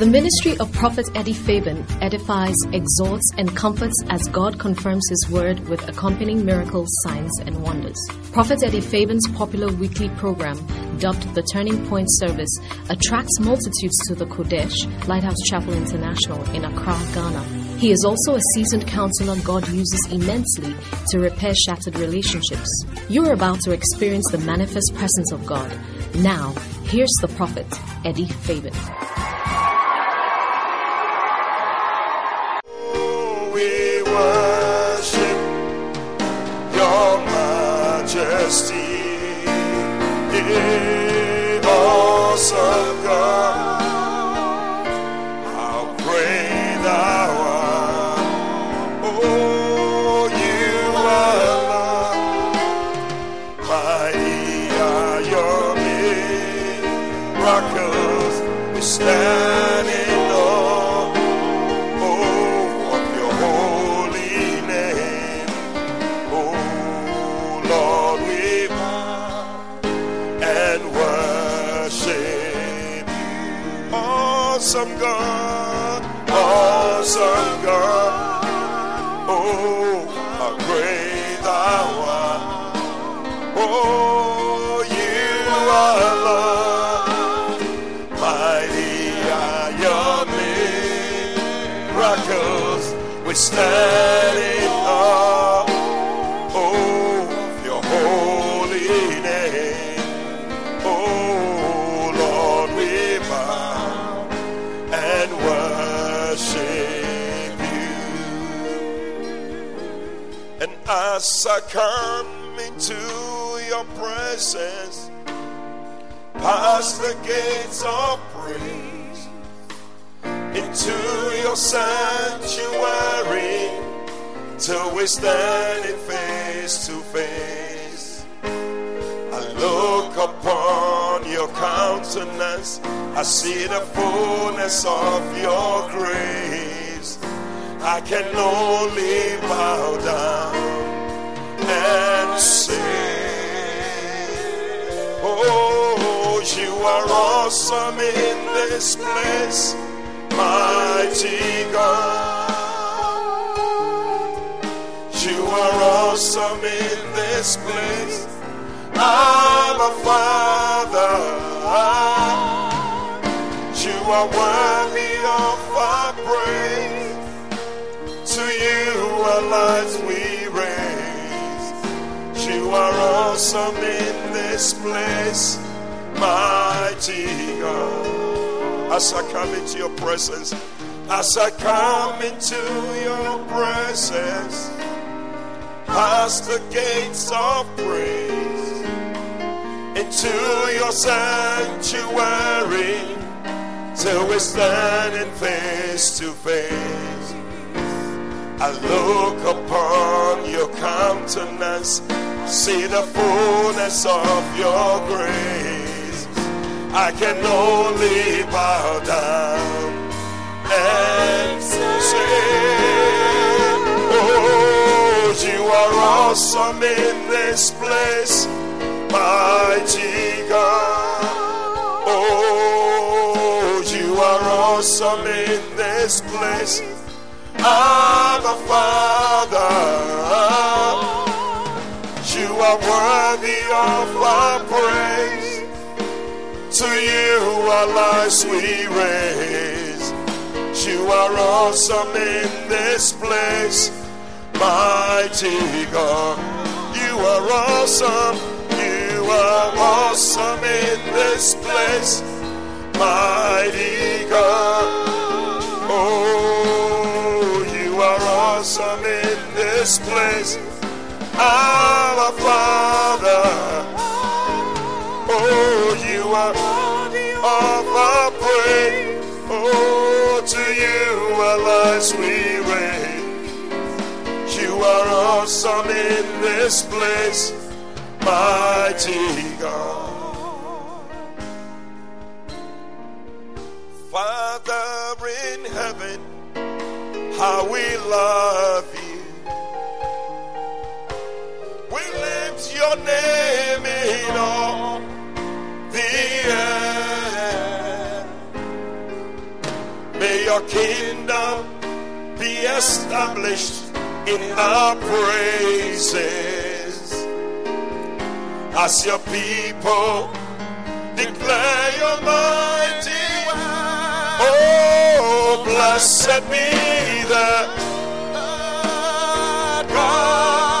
The ministry of Prophet Eddie Fabian edifies, exhorts, and comforts as God confirms His word with accompanying miracles, signs, and wonders. Prophet Eddie Fabian's popular weekly program, dubbed the Turning Point Service, attracts multitudes to the Qodesh, Lighthouse Chapel International in Accra, Ghana. He is also a seasoned counselor God uses immensely to repair shattered relationships. You are about to experience the manifest presence of God. Now, here's the prophet, Eddie Fabian. Worship your majesty. Awesome God, awesome God. Oh, how great thou art. Oh, you are Lord. Mighty are your miracles. We stand as I come into your presence, past the gates of praise. Into your sanctuary. Till we stand face to face. I look upon your countenance, I see the fullness of your grace. I can only bow down and say, Oh, you are awesome in this place, mighty God. You are awesome in this place, Abba Father. You are worthy of our praise. To you our lives we. You are awesome in this place, mighty God. As I come into your presence, as I come into your presence, past the gates of praise, into your sanctuary, till we stand face to face. I look upon your countenance, see the fullness of your grace. I can only bow down and say, Oh, you are awesome in this place, mighty God. Oh, you are awesome in this place. Abba Father, are worthy of our praise. To you our lives we raise. You are awesome in this place, mighty God. You are awesome. You are awesome in this place, mighty God. Oh, you are awesome in this place, our Father. Oh, you are our praise. Oh, to you our lives we raise. You are awesome in this place, mighty God. Father in heaven, how we love you. We lift your name in all the earth. May your kingdom be established in our praises. As your people declare your mighty Oh, blessed be the God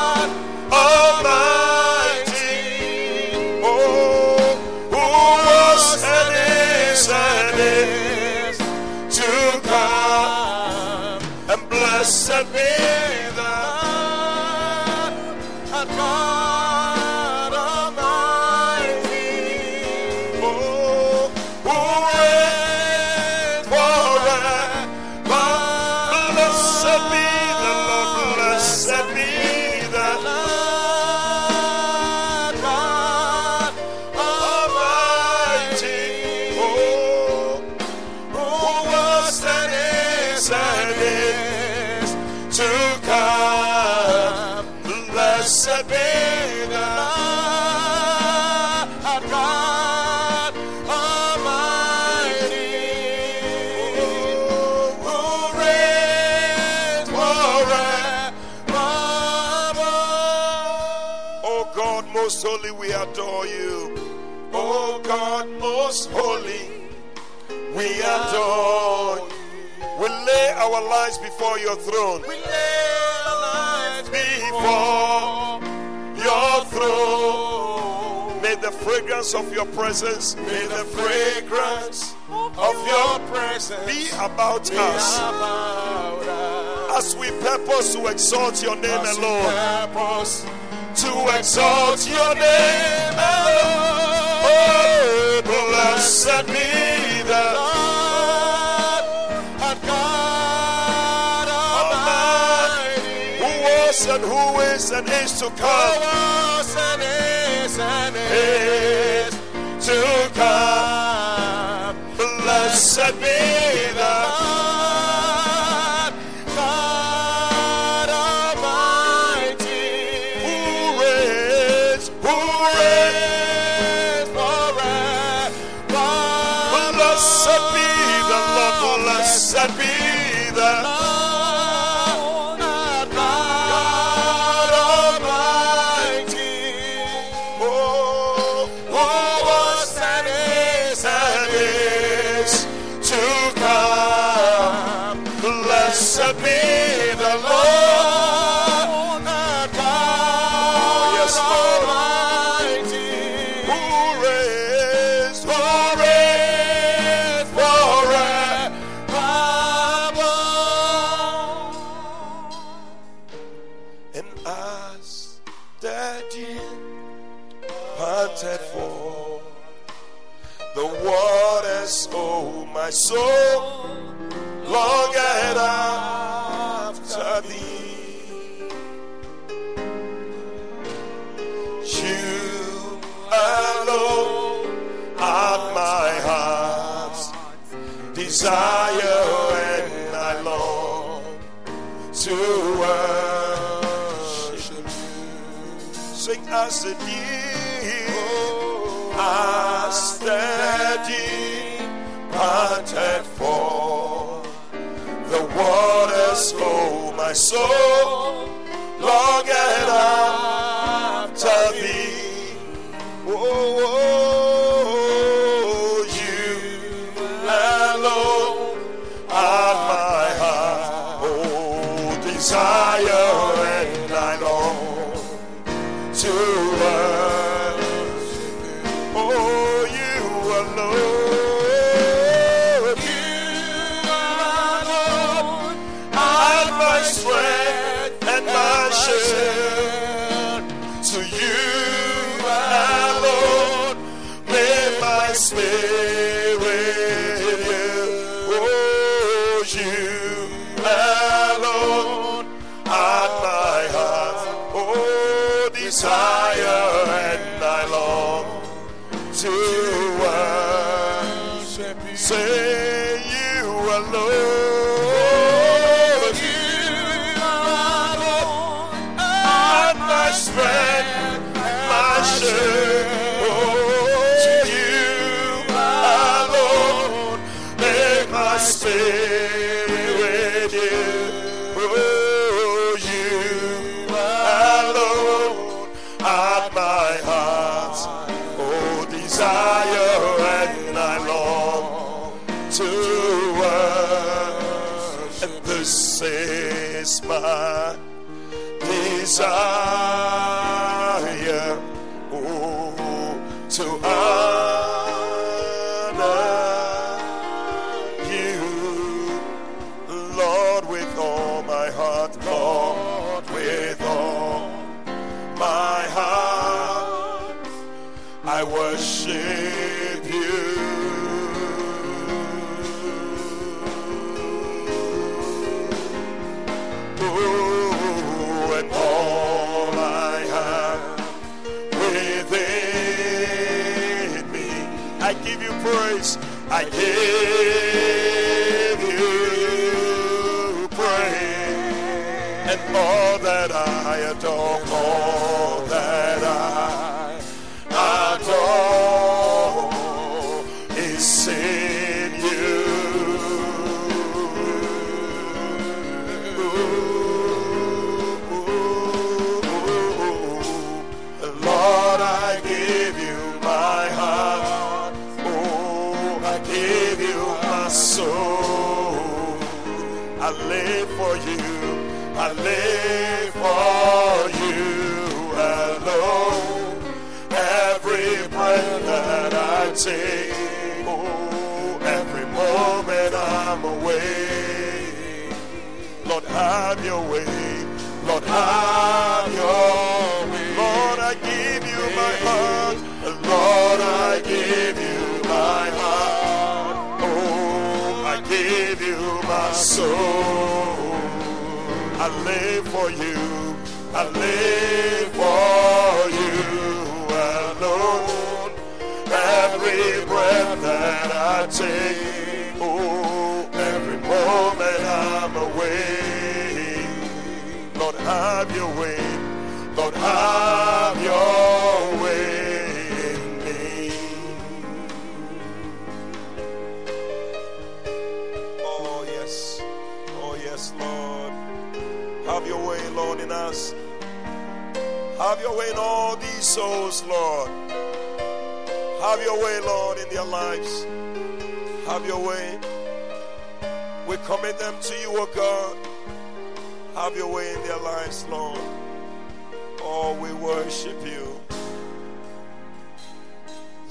most holy, we adore you. Oh God, most holy, we adore you. We lay our lives before your throne. We lay our lives before your throne. May the fragrance of your presence, may the fragrance of your presence be about us as we purpose to exalt your name alone. To exalt your name. Oh, blessed be the Lord and God Almighty. Who was and who is and is to come. Who was and is and is to come. Desire, and I long to worship you. Sing as the deer, as deer panted for the waters, oh my soul, longeth after thee. Oh, oh, you for you alone. Every breath that I take, oh, every moment I'm. Lord, your way. Lord, have your way. Lord, I give you my heart. Lord, I give you my heart. Oh, I give you my soul. I live for you. I live for you alone. Every breath that I take, oh, every moment I'm away. Lord, have your way. Lord, have your Have your way in all these souls, Lord. Have your way, Lord, in their lives. Have your way. We commit them to you, O God. Have your way in their lives, Lord. Oh, we worship you.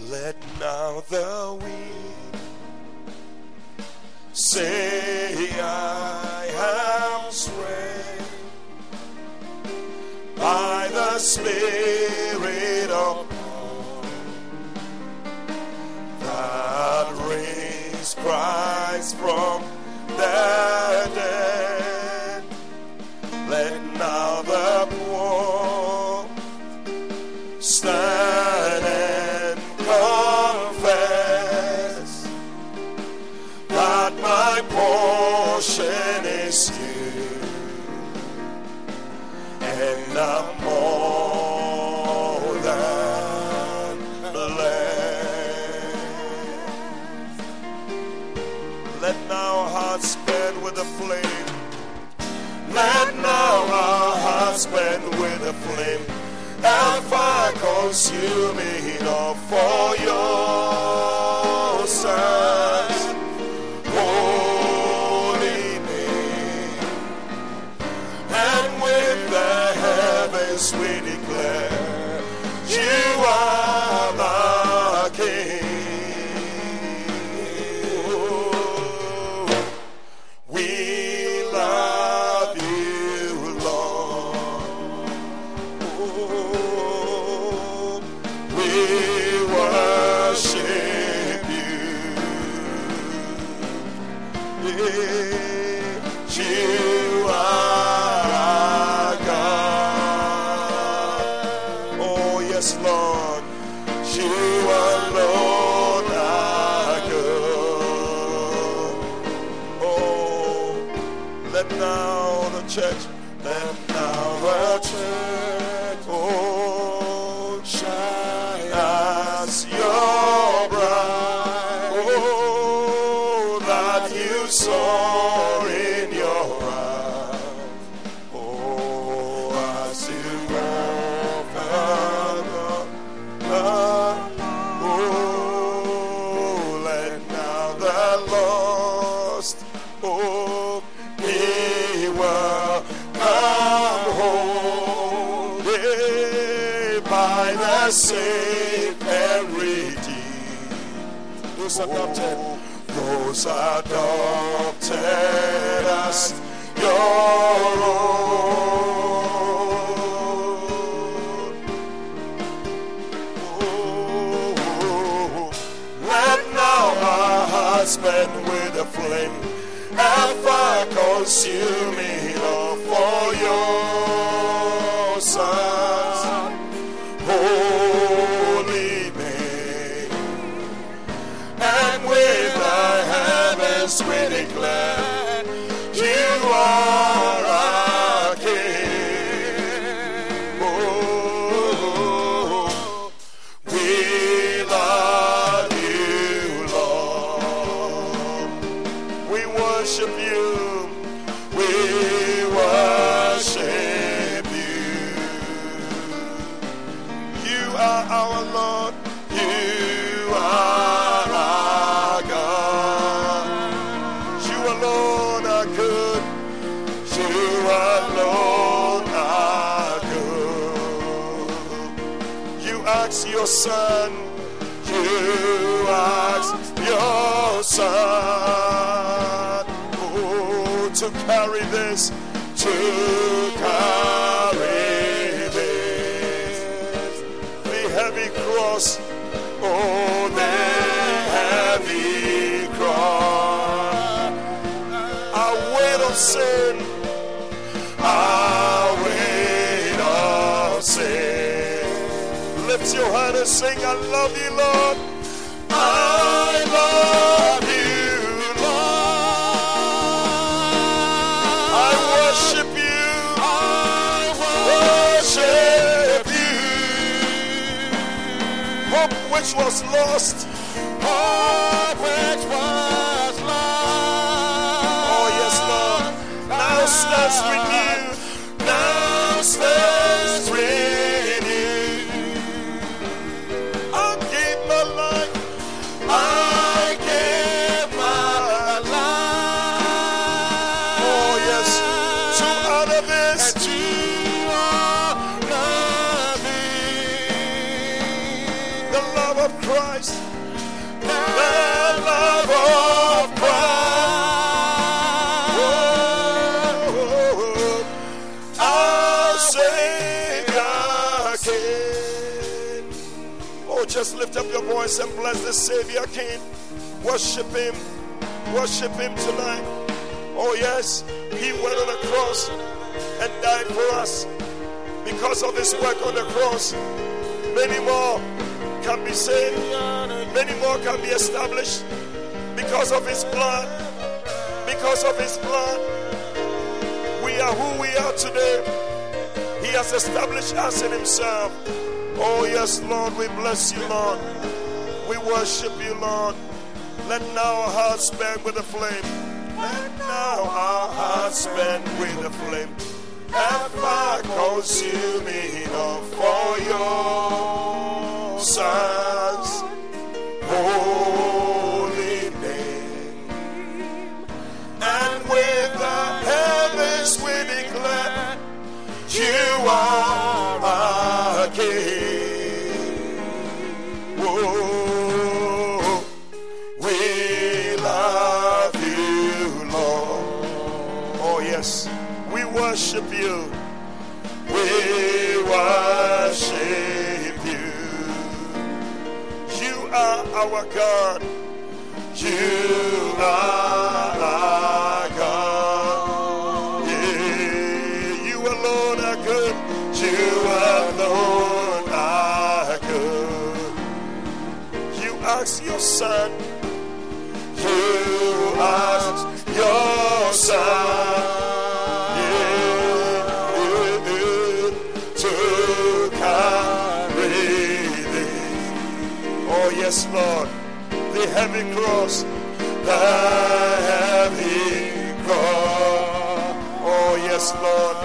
Let now the weak say, I am by the Spirit of God that raised Christ from the dead. Let now the I'm more than blessed. Let now hearts burn with a flame. Let now our hearts burn with a flame. And fire consuming all for your sons. Those adopted, those adopted as your own. Let now our hearts burn with a flame. And fire consuming love for your Son's ask And sing, I love you, Lord. I love you, Lord. I worship you. I worship you. Hope which was lost. Bless the Savior King. Worship Him. Worship Him tonight. Oh, yes, He went on the cross and died for us. Because of His work on the cross, many more can be saved, many more can be established. Because of His blood, because of His blood, we are who we are today. He has established us in Himself. Oh, yes, Lord, we bless you, Lord. Worship you, Lord. Let now our hearts burn with a flame. Let now our hearts burn with a flame. Ever consuming love for your Son's our God. You are our God. Yeah, you alone are good. You alone are good. You ask your son. You ask your son. Yes, Lord. The heavy cross. The heavy cross. Oh, yes, Lord.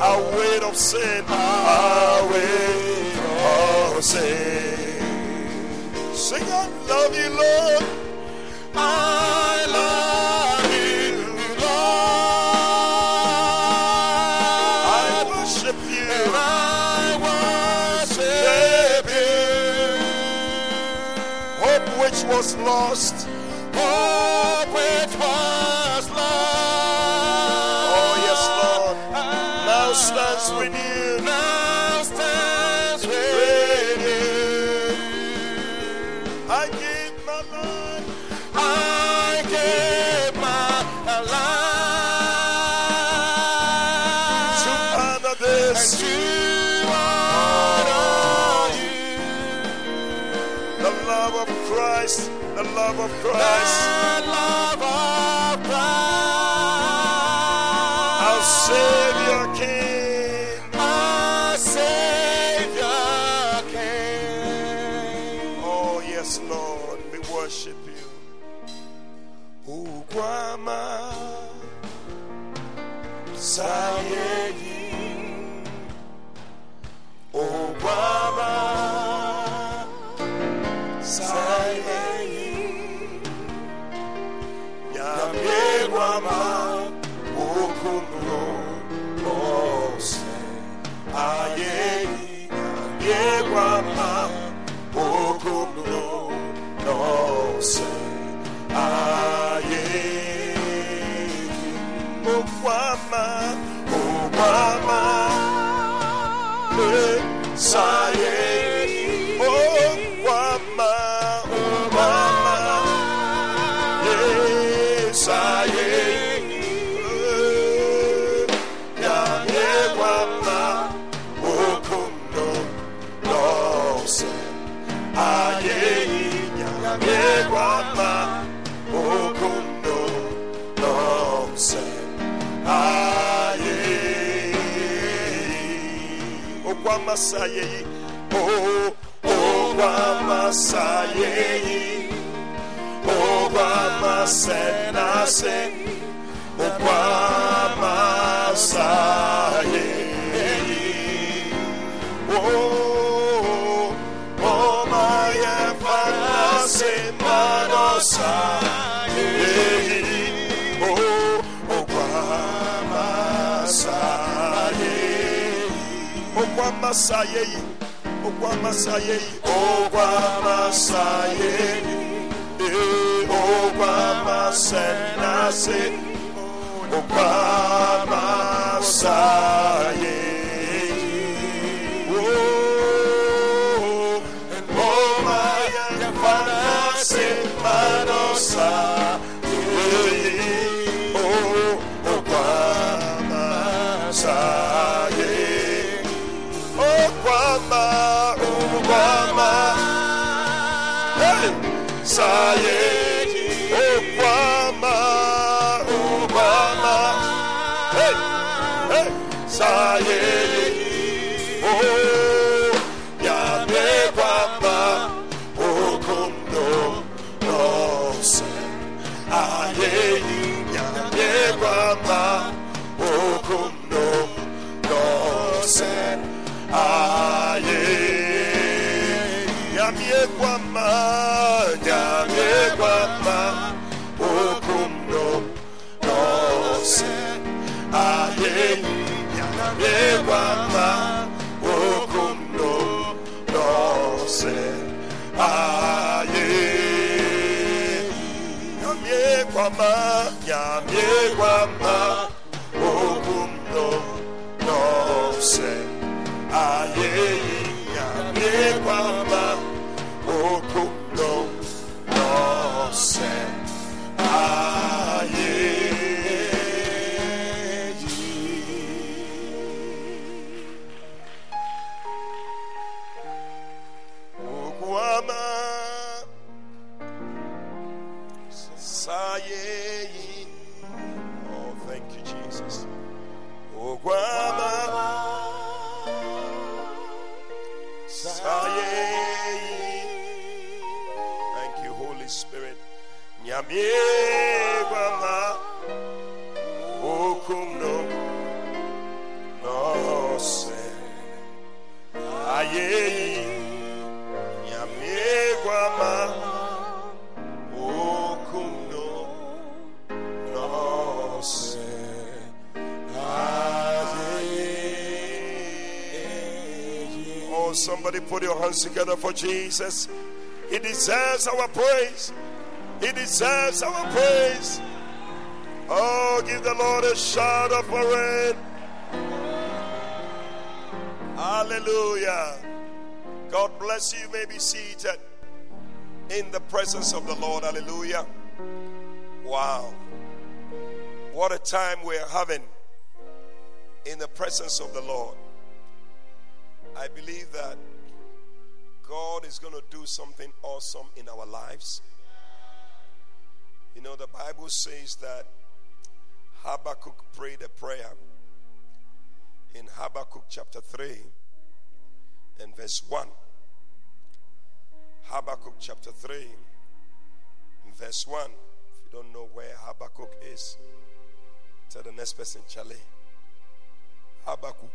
Our weight of sin. Our weight of sin. Sing, I love you, Lord. Bad life. tomorrow okwamasayeyi okwamasayeyi okwamasenase okwamasayeyi. Oh. okwamasayeyi. Okwamasayeyi. Okwamasayeyi. Eh, Okwamasenase. Masaye. Oh, somebody put your hands together for Jesus. He deserves our praise. He deserves our praise. Oh, give the Lord a shout of praise! Hallelujah. God bless you. you may be seated in the presence of the Lord. Hallelujah. Wow. What a time we're having in the presence of the Lord. I believe that God is going to do something awesome in our lives. You know, the Bible says that Habakkuk prayed a prayer in Habakkuk chapter 3 and verse 1. Habakkuk chapter 3 and verse 1. If you don't know where Habakkuk is, tell the next person, Charlie. Habakkuk.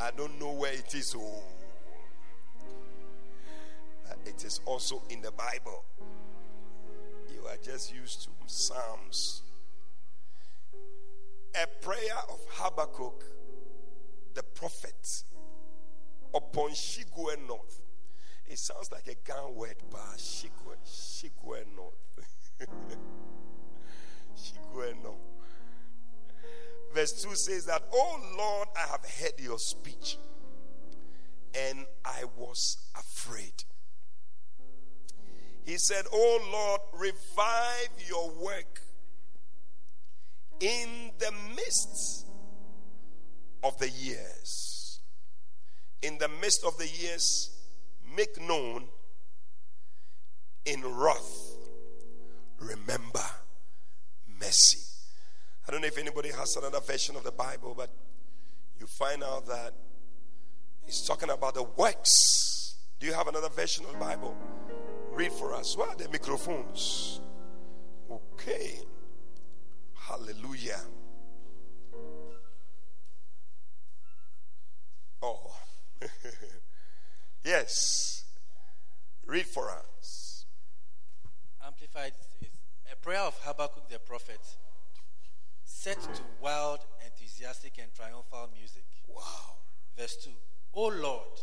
I don't know where it is. Oh. It is also in the Bible. You are just used to Psalms. A prayer of Habakkuk, the prophet, upon Shigionoth. It sounds like a gun word, but Shigwe, Shigwe North. Shigionoth. Verse 2 says that, Oh Lord, I have heard your speech, and I was afraid. He said, Oh Lord, revive your work in the midst of the years. In the midst of the years, make known in wrath, remember mercy. I don't know if anybody has another version of the Bible, but you find out that he's talking about the works. Do you have another version of the Bible? Read for us. Where are the microphones? Okay. Hallelujah. Oh. yes. Read for us. Amplified says, A prayer of Habakkuk the prophet, set to wild, enthusiastic, and triumphal music. Wow. Verse two. 2 O Lord,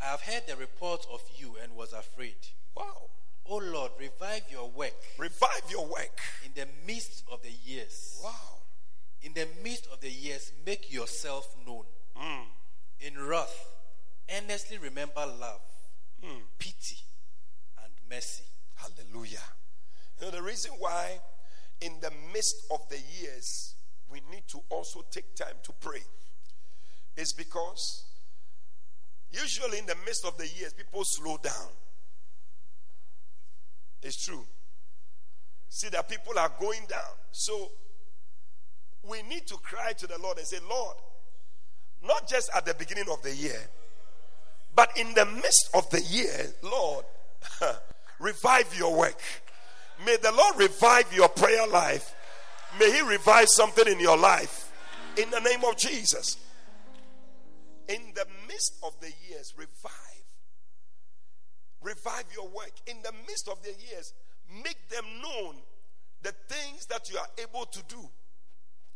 I have heard the report of you and was afraid. Wow. O Lord, revive your work Revive your work. in the midst of the years. Wow. In the midst of the years, make yourself known. Mm. In wrath, earnestly remember love, mm. pity, and mercy. Hallelujah. You know, the reason why, in the midst of the years, we need to also take time to pray is because usually in the midst of the years, people slow down. It's true. See that people are going down. So we need to cry to the Lord and say, Lord, not just at the beginning of the year, but in the midst of the year, Lord, revive your work. May the Lord revive your prayer life. May He revive something in your life. In the name of Jesus. In the midst of the years, revive. Revive your work. In the midst of the years, make them known the things that you are able to do.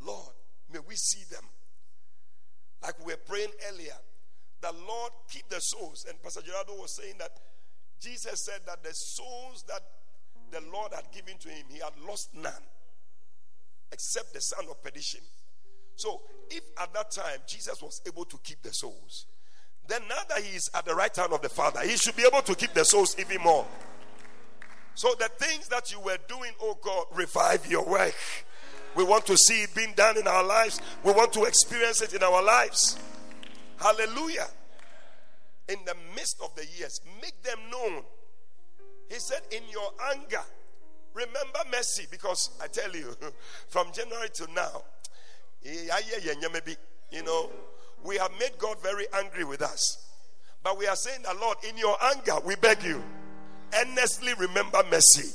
Lord, may we see them. Like we were praying earlier, the Lord keep the souls. And Pastor Gerardo was saying that Jesus said that the souls that the Lord had given to him, he had lost none except the son of perdition. So, if at that time Jesus was able to keep the souls, then now that he is at the right hand of the Father, he should be able to keep the souls even more. So, the things that you were doing, oh God, revive your work. We want to see it being done in our lives, we want to experience it in our lives. Hallelujah. In the midst of the years, make them known. He said, In your anger, remember mercy. Because I tell you, from January to now, you know, we have made God very angry with us. But we are saying that, Lord, in your anger, we beg you, earnestly remember mercy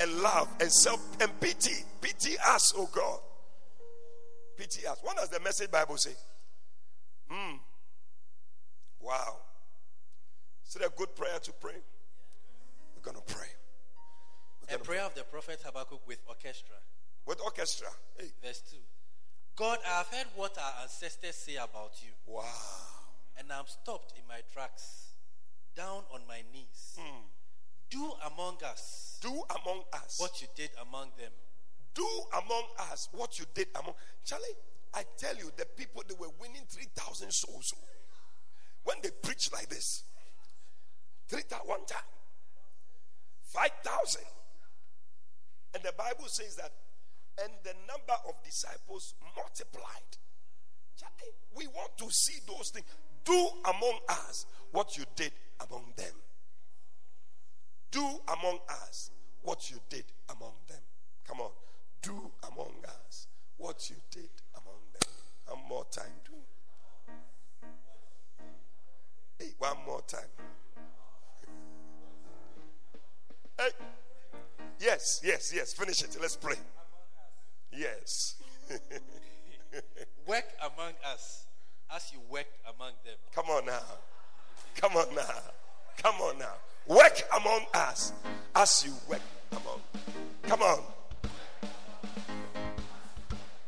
and love and self and pity. Pity us, oh God. Pity us. What does the message Bible say? Hmm. Wow. Is it a good prayer to pray? Going to pray. We're A prayer of the prophet Habakkuk with orchestra. With orchestra. Hey. Verse 2 God, I have heard what our ancestors say about you, Wow. and I'm stopped in my tracks. down on my knees. Hmm. Do among us Do among us. what you did among them. Do among us what you did among. Charlie, I tell you, the people they were winning 3,000 souls. When they preach like this, 3,000 one time, 5,000. And the Bible says that, and the number of disciples multiplied. We want to see those things. Do among us what you did among them. Do among us what you did among them. Come on. Do among us what you did among them. One more time. Do. Hey, one more time. Hey. Yes, yes, yes. Finish it. Let's pray. Yes. Work among us as you worked among them. Come on now. Come on now. Come on now. Work among us as you work among. Come on.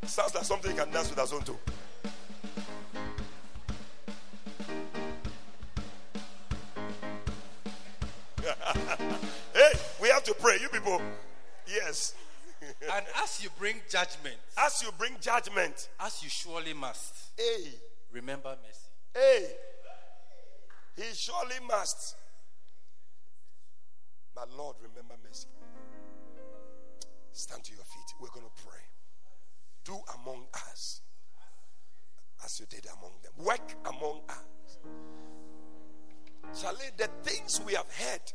Sounds like something you can dance with us on too. To pray. You people. Yes. And as you bring judgment, As you bring judgment, as you surely must, hey, remember mercy. Hey, he surely must. My Lord, remember mercy. Stand to your feet. We're going to pray. Do among us as you did among them. Work among us. Charlie, the things we have heard.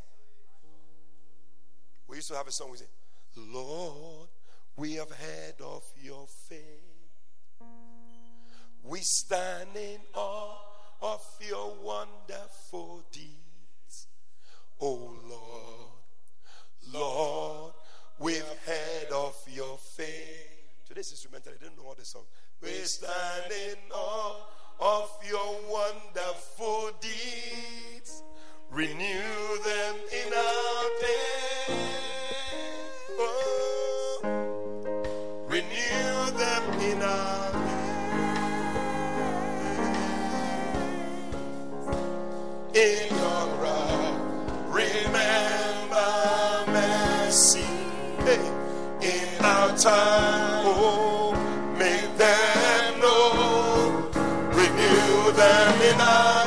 We used to have a song we say, Lord, we have heard of your faith. We stand in awe of your wonderful deeds. Oh Lord, Lord, we've heard of your faith. Today's instrumental, I didn't know all the song. We stand in awe of your wonderful deeds. Renew them in our day. Oh, renew them in our day. in your wrath. Remember mercy hey, in our time. Oh, make them know. Renew them in our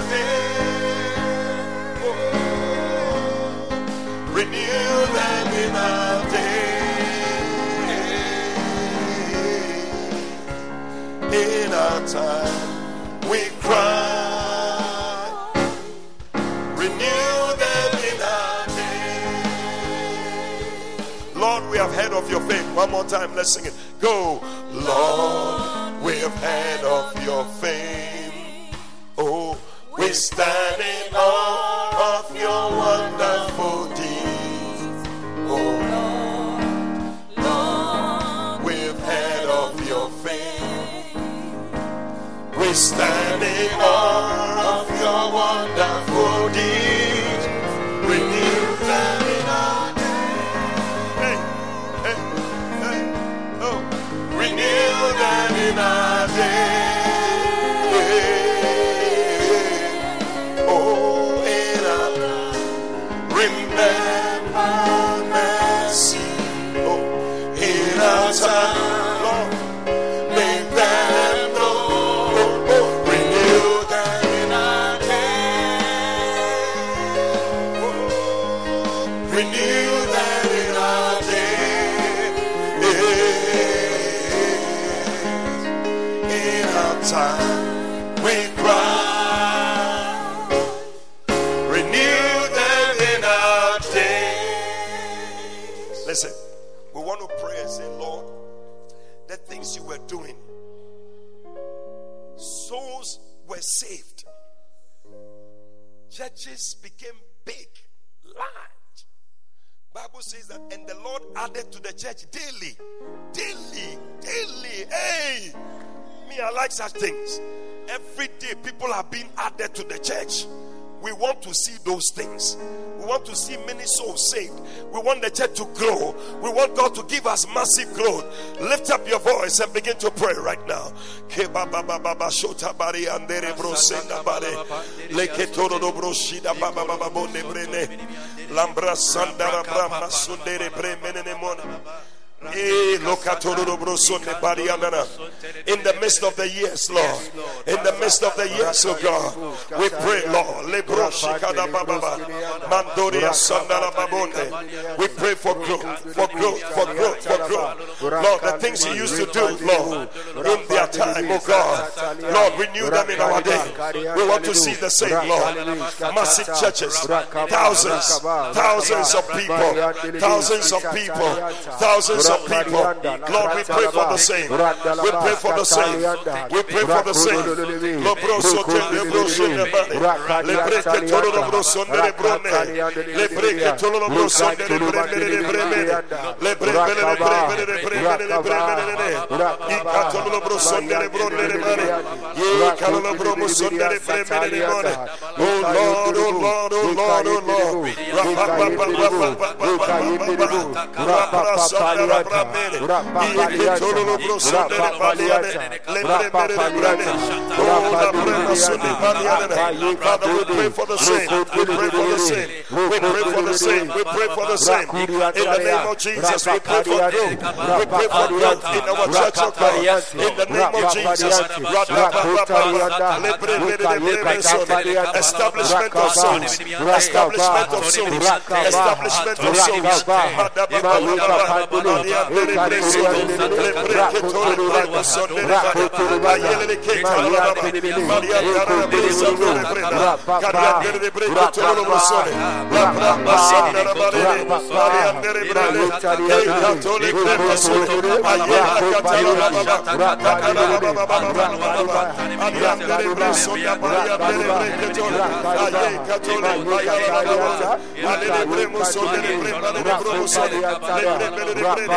In our time, we cry. Renew them in our day. Lord, we have heard of your faith. One more time, let's sing it. Go, Lord, we have heard of your fame. Oh, we stand in awe of your wonderful stand in awe of your wonderful deeds. Renew them in our day. Hey, hey, hey, oh. Renew them in our day. We want pray and say, Lord, the things you were doing, souls were saved, churches became big, large. Bible says that, and the Lord added to the church daily, daily, daily. Hey, me, I like such things. Every day, people are being added to the church. We want to see those things. We want to see many souls saved. We want the church to grow. We want God to give us massive growth. Lift up your voice and begin to pray right now. Lambra sandara brahma sundere mona. In the midst of the years, Lord. In the midst of the years, oh God. We pray, Lord. We pray for growth, for growth, for growth, for growth. Lord, the things you used to do, Lord, in their time, oh God. Lord, renew them in our day. We want to see the same, Lord. Massive churches, thousands, thousands of people, thousands of people, thousands of people. Lord, we pray for the same. We pray for the same. We pray for the same. Lobroso. Lebreke tolo lobroso brone. Lebreke tolo lobroso. Ika tolo lobroso brone. Ye kalo lobroso. Oh Lord, oh Lord, oh Lord, oh Lord. Rapa Father, we pray for the same. We pray for the same. We pray for the same. We pray for the same. In the name of Jesus, we pray for growth. We pray for growth in our church of God. In the name of Jesus. Establishment of souls. Establishment of souls. Establishment of Hallelujah.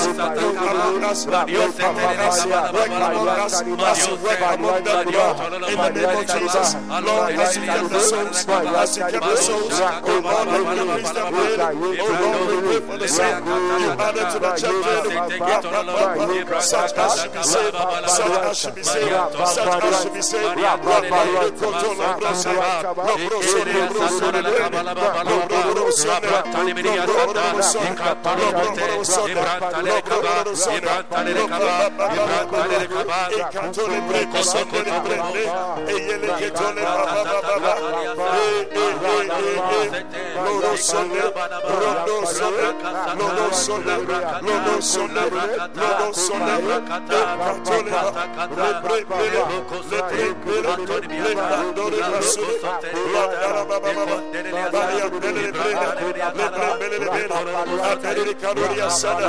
us, work among us, work among us, as you work among them, Lord, in the name of Jesus, Lord, as you kept the souls, as you kept the souls, oh Lord, we increase them daily, oh Lord, we pray for the same, you added to the church such as should be saved, such as should be saved, such as should be saved, Oh Lord, rekaba ibrantale rekaba ibrantale rekaba ikatole breko sokole brele eyele ketole baba baba e e e e e loro sole rondo sole loro sole loro sole loro sole ikatole rebre bele le bele le bandore rasule baba baba baba baba ya bele bele le bele bele le bele atele kadoria sada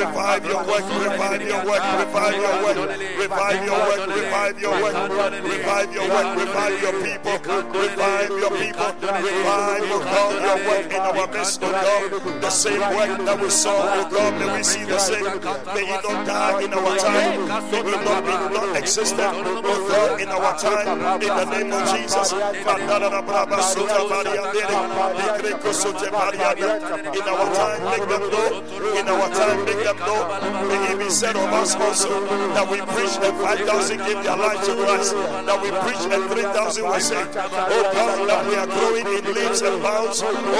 revive your work, revive your work, revive your work, revive your work, revive your work, revive your people, revive your people, revive your God, your work, in our midst, oh God. The same work that we saw, oh God, may we see the same. May it not die in our time. It not be not existent, oh God, in our time. In the name of Jesus. In our time, make them know. In our time, make them know. May it be said of us also that we preach and 5,000 give their life to Christ. That we preach and 3,000 were saved. Oh God, that we are growing in leaps and bounds. Oh,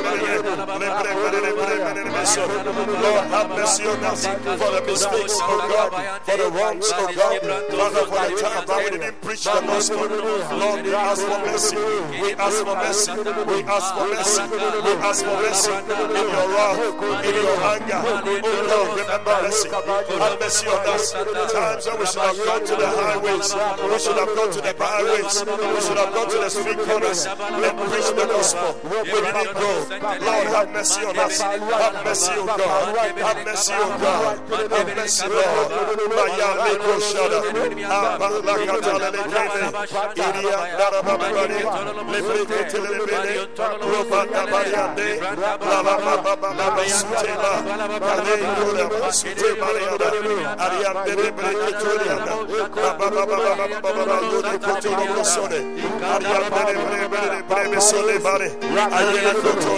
Lord, have mercy on us for the mistakes, oh God, for the wrongs, oh God, Father, for the time that we didn't preach the gospel. Lord, we ask for mercy. We ask for mercy. We ask for mercy. We ask for mercy in your wrath, in your anger. Oh Lord, remember mercy. Have mercy on us. Times that we should have gone to the highways, we should have gone to the byways, we should have gone to the street corners and preached the gospel. We didn't go. Lord, have mercy on us. Have mercy, O God. Have mercy, O God. Have mercy, Lord. Maya leko shada. Aba la katala le kene. Iria dara baba bari. Le breke tele le bene. Roba da bariande. La la la la la la la sute la. Kale yura sute barianda. Ariande le breke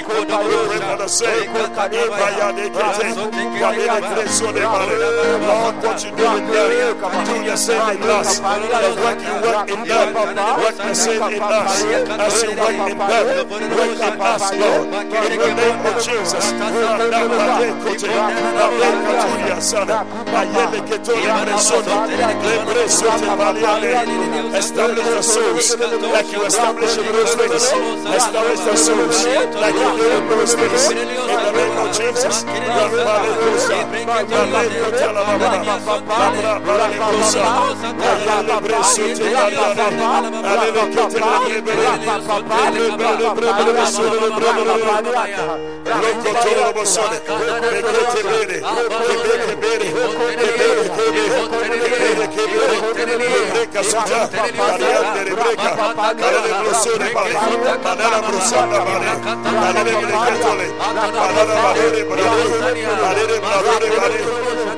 We pray for the sake. Lord, what you do in them, do the same in us. The work you work in them, work the same in us. As you work in them, work in us, Lord. In the name of Jesus. Establish the souls. Like you established in those days. Establish the souls. Like you Thank you. Jesus, Padre, Padre, Padre, Padre, Padre, Padre, Padre, Padre, Padre, Padre, Padre,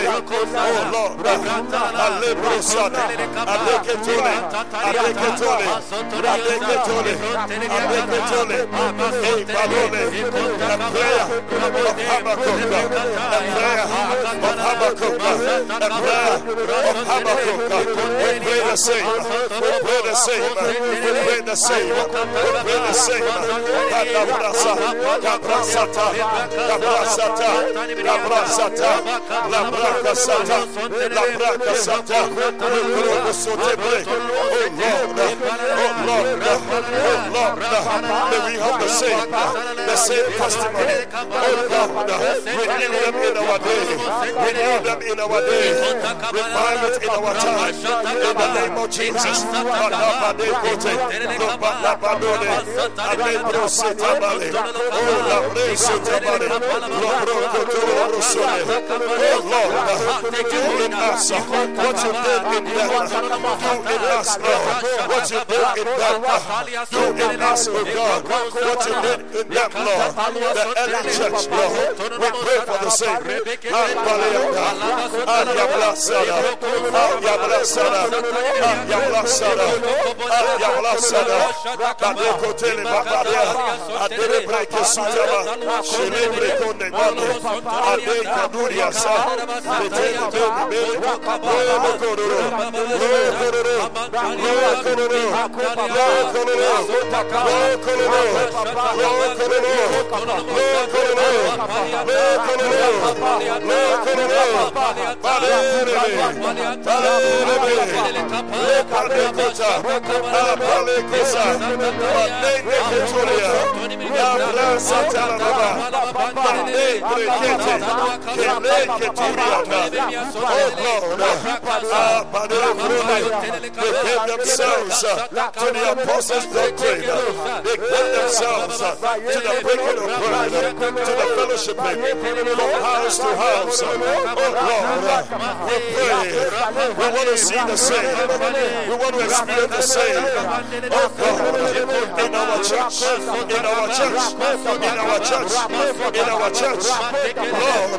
Oh Lord, Alebrosana, Aleketole, Aleketole, Aleketole, Aleketole, Hey Balone, the prayer of Habakkuk, the prayer of Habakkuk, the prayer of Habakkuk. We pray the same, we pray the same, we pray the same, we pray the same. Kadabrasa, Kabrasata, Kabrasata cabrasata, la bracasata, la bracasata, le crono sotebre. Oh Lord, oh Lord, oh Lord, may we have the same, the same testimony. Oh Lord, renew them in our day, renew them in our day, revive it in our time. In the name of Jesus. Oh Lord, us, Lord, you oh Lord. Lord. Ayablasada, Conde Mane, Ade Kaduria Sa, Betele Bebe Bebe, Lobo Kororo, Lobo Kororo, Lobo Kororo, Lobo Kororo, Lobo Kororo, Lobo Kororo, Lobo Kororo, Lobo Kororo, Lobo Kororo, Balere, Balere, Lekadekota, Apalekosa, Manene Keturia, Yabra Satanaba, Mane Brekete, Kele Keturiata. Oh Lord, Apane Brune, they gave themselves to the apostles' doctrine. They gave themselves to the breaking of bread, to the fellowshipping from house to house. Oh Lord, we pray. We want to see the same. We want to experience the same. Oh God, in our church, in our church, in our church, in our church. Lord,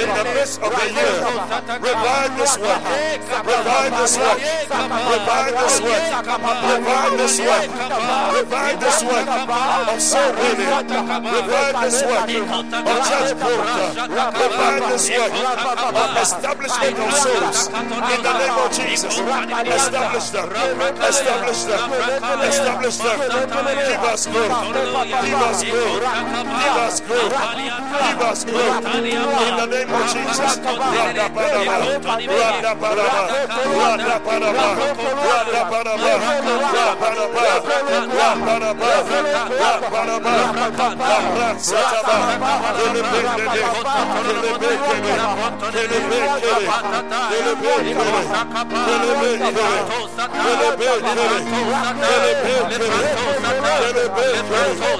in the midst of the year, revive this work, revive this work, revive this work, revive this work, revive this work of soul winning, revive this work of church growth, revive this work of establishment of souls in the name of Jesus. Establish them, establish them, establish them. Give us growth, Give us growth. Give us growth. Give us growth. In the name of Jesus. Rada Panama. Rada Panama. Rada Panama. Rada Panama. Rada Panama. Rada Panama. Rada Panama. Rada Satama. Delebekele. Delebekele. Delebekele. Delebekele. Delebekele. Delebekele. Delebekele.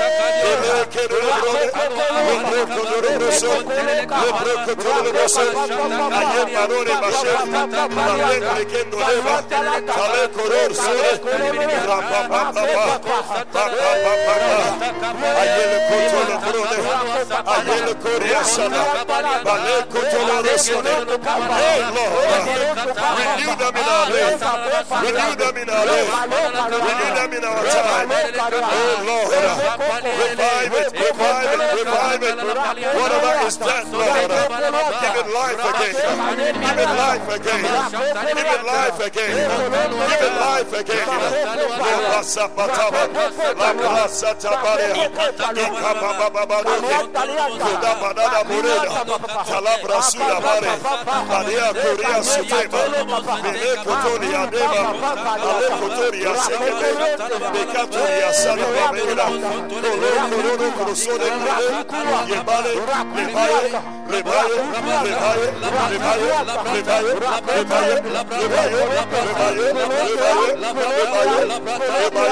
Renew them in our time. Oh Lord, revive it, revive it, revive it. Whatever is dead, Lord, give it life again. Give it life again. Give it life again. Give it life again kolo kolo korosone kule, yebale, lebaye, lebaye, lebaye, lebaye, lebaye, lebaye, lebaye, lebaye, lebaye, lebaye, lebaye,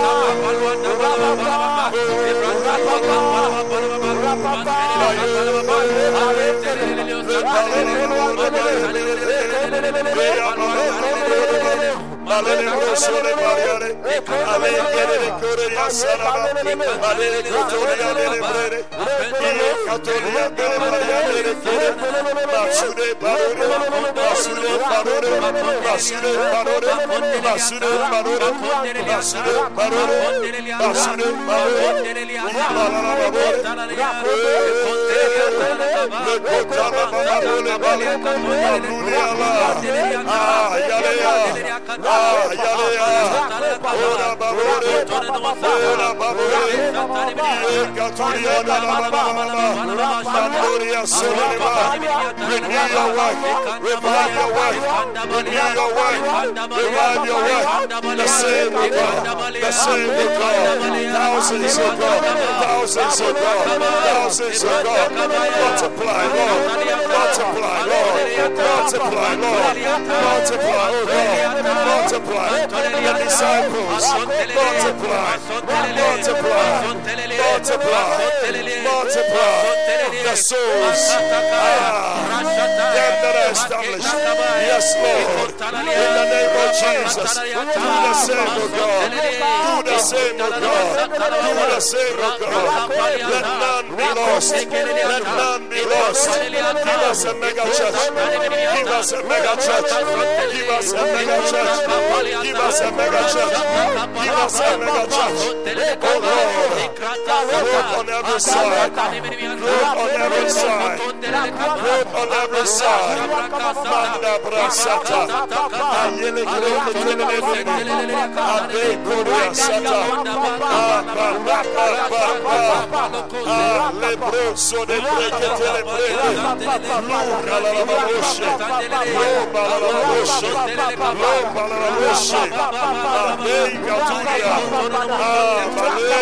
Hallelujah. Alele kosore Renew your revive your your revive your. The same God, the same God. Thousands of God, thousands of God, thousands of God. Multiply, Lord, multiply, Lord, multiply, Lord, multiply. Multiply. The disciples. Multiply. Multiply. Multiply. Multiply. The souls. Ah, them that are established. Yes, Lord. In the name of Jesus. Do the same, oh God. Same, oh God. Do the same, oh God. Let none be lost. Let none be lost. Give us a mega church. Give us a mega church. Give us a mega church. Give us a mega church. Give us a mega church. Oh Lord. Growth on every side. Growth on every side. Growth on every side. Manda brasata. Ayele grande telemeni. Ade gloria sata. Aba rapa rapa. Ale broso de preke telebreke. Lura la la boshe. Loba la la boshe. Loba la la boshe. Ade gaturia. Aba le.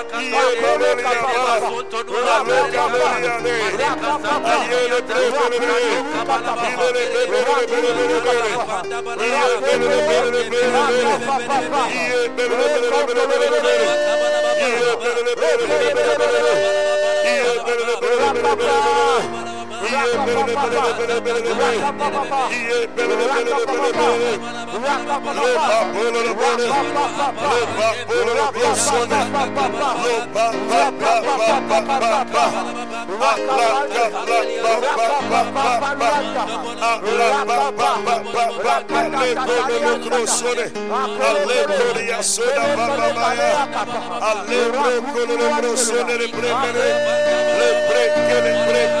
Yeah. Le break, le break, le break.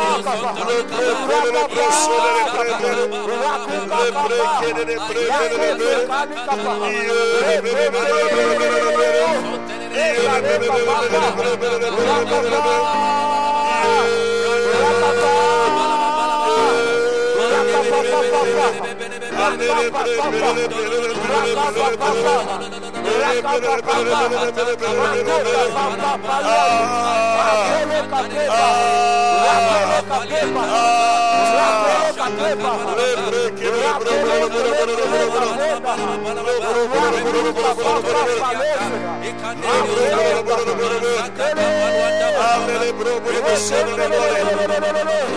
Papa,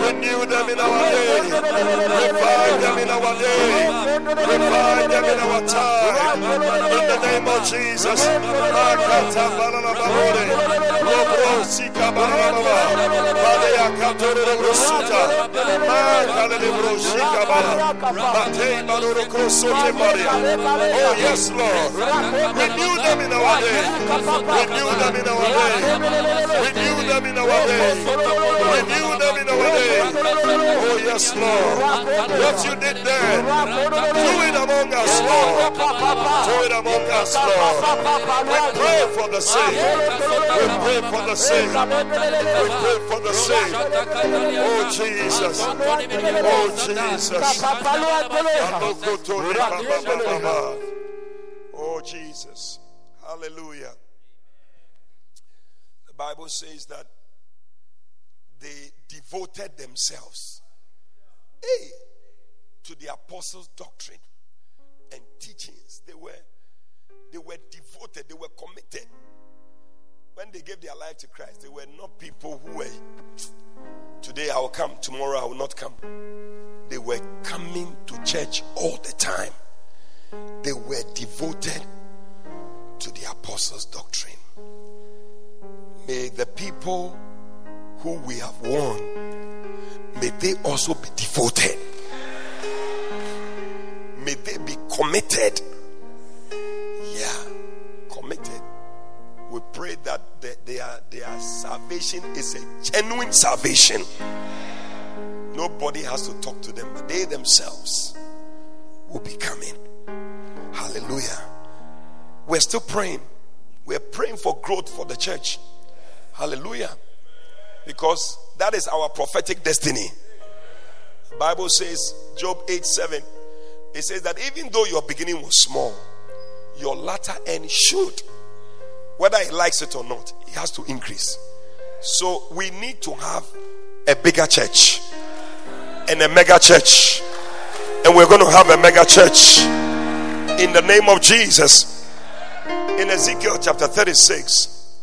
Renew them in our day. Revive them in our day. Revive them in our time. In the name of Jesus. Oh yes, Lord. Renew them in our day. Renew them in our day. Renew them in our day. Renew them in our day. Oh yes, Lord. What you did there, do it among us, Lord. Do it among us, Lord. We pray for the sick. We pray for the sick. We pray for the sick. Oh Jesus. Oh Jesus. Oh Jesus. Hallelujah. The Bible says that they devoted themselves hey, to the apostles' doctrine and teachings. They were they were devoted, they were committed. When they gave their life to Christ, they were not people who were today I will come, tomorrow I will not come. They were coming to church all the time. They were devoted to the apostles' doctrine. May the people who we have won, may they also be devoted. May they be committed. Yeah, committed. We pray that their, their salvation is a genuine salvation. Nobody has to talk to them, but they themselves will be coming. Hallelujah. We're still praying. We're praying for growth for the church. Hallelujah because that is our prophetic destiny. Bible says, Job 8 7, it says that even though your beginning was small, your latter end should, whether he likes it or not, he has to increase. So we need to have a bigger church and a mega church. And we're going to have a mega church in the name of Jesus. In Ezekiel chapter 36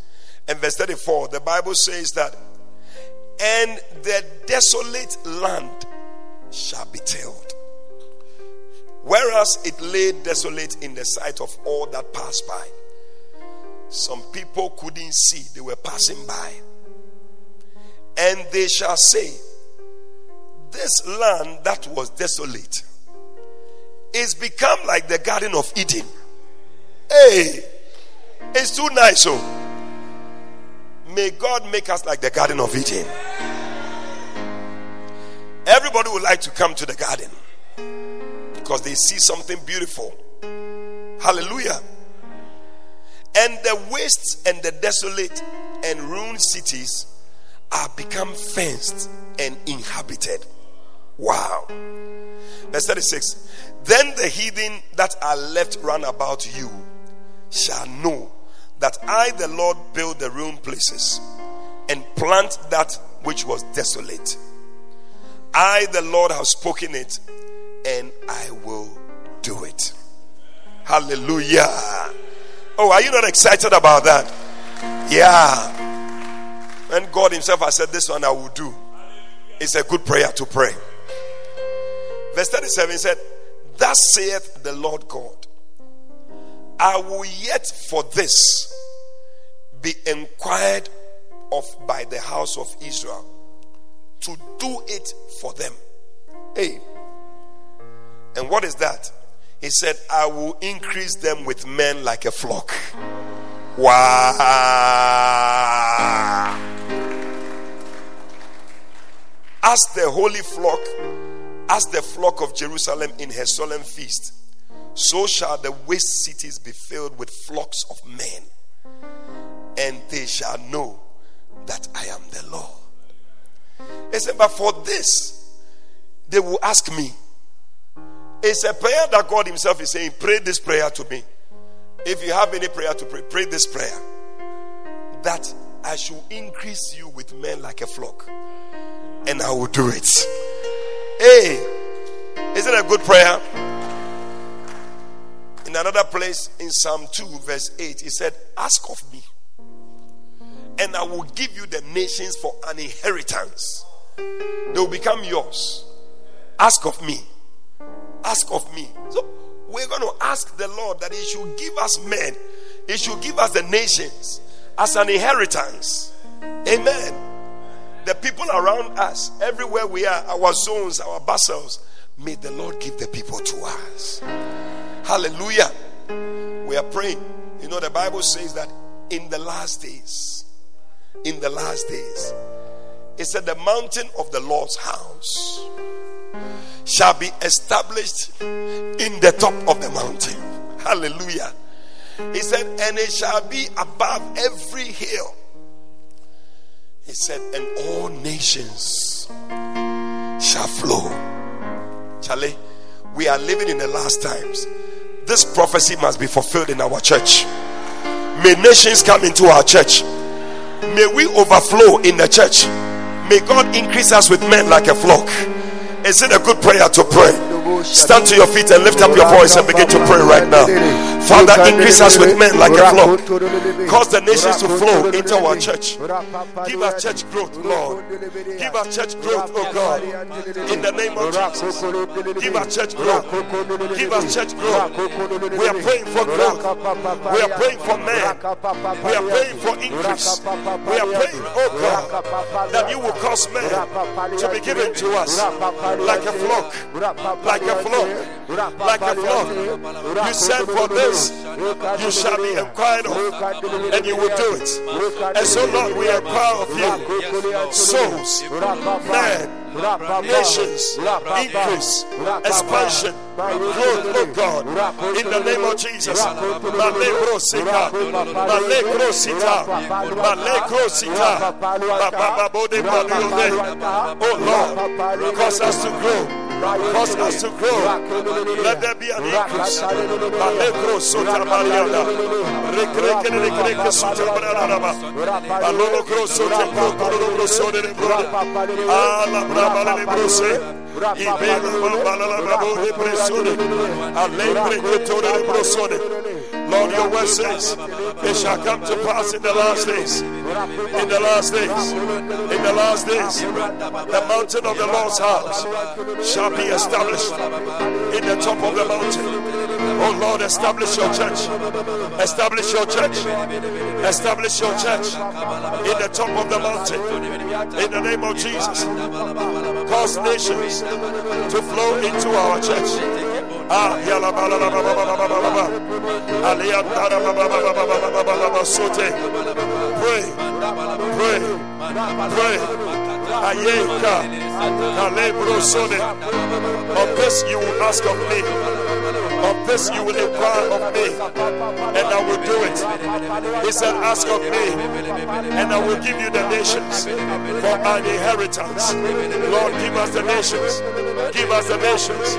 and verse 34, the Bible says that and the desolate land shall be tilled. Whereas it lay desolate in the sight of all that passed by. Some people couldn't see, they were passing by. And they shall say, This land that was desolate is become like the Garden of Eden. Hey, it's too nice, oh. May God make us like the Garden of Eden. Everybody would like to come to the garden because they see something beautiful. Hallelujah. And the wastes and the desolate and ruined cities are become fenced and inhabited. Wow. Verse 36 Then the heathen that are left round about you shall know that I, the Lord, build the ruined places and plant that which was desolate. I, the Lord, have spoken it and I will do it. Hallelujah. Oh, are you not excited about that? Yeah. And God Himself has said, This one I will do. It's a good prayer to pray. Verse 37 said, Thus saith the Lord God, I will yet for this be inquired of by the house of Israel to do it for them. Hey. And what is that? He said, I will increase them with men like a flock. Wow. As the holy flock, as the flock of Jerusalem in her solemn feast, so shall the waste cities be filled with flocks of men, and they shall know that I am the Lord. He said, But for this, they will ask me. It's a prayer that God Himself is saying, Pray this prayer to me. If you have any prayer to pray, pray this prayer that I should increase you with men like a flock, and I will do it. Hey, isn't it a good prayer? In another place in Psalm 2, verse 8, he said, Ask of me, and I will give you the nations for an inheritance. They will become yours. Ask of me. Ask of me. So we're going to ask the Lord that He should give us men, He should give us the nations as an inheritance. Amen. The people around us, everywhere we are, our zones, our bustles, may the Lord give the people to us. Hallelujah. We are praying. You know, the Bible says that in the last days, in the last days, it said, the mountain of the Lord's house shall be established in the top of the mountain. Hallelujah. He said, and it shall be above every hill. He said, and all nations shall flow. Charlie, we are living in the last times. This prophecy must be fulfilled in our church. May nations come into our church. May we overflow in the church. May God increase us with men like a flock. Is it a good prayer to pray? Stand to your feet and lift up your voice and begin to pray right now. Father, increase us with men like a flock. Cause the nations to flow into our church. Give us church growth, Lord. Give us church growth, oh God. In the name of Jesus. Give us church growth. Give us church growth. We are praying for growth. We are praying for men. We are praying for increase. We are praying, oh God, that you will cause men to be given to us like a flock. Like a flock, like a flock. You said for this you shall be inquired of, and you will do it. And so, Lord, we inquire of you souls, men nations, increase, expansion, growth, oh God, in the name of Jesus. Malekro sika, malekro sita, malekro sita, oh Lord, cause us to grow cause us to grow. Let there be an increase. Alekro sutra mariana. Rekreke rekreke sutra mariana. Alolo kro sutra pro koro kro sore ne pro. Ala braba ne pro se. Ibero bala la brabo ne presone. Alekre ketore ne pro sore. Lord, your word says it shall come to pass in the last days. In the last days. In the last days. The mountain of the Lord's house shall be established in the top of the mountain. Oh Lord, establish your church. Establish your church. Establish your church in the top of the mountain. In the name of Jesus. Cause nations to flow into our church. Ah, yala bala bala bala bala bala. Aliyah dara bala bala bala bala bala bala. Sote. Pray, pray, pray. Ayeka, kalebro sone. Of this you will ask of me. Of this you will inquire of me, and I will do it. He said, Ask of me, and I will give you the nations for an inheritance. Lord, give us the nations. Give us the nations.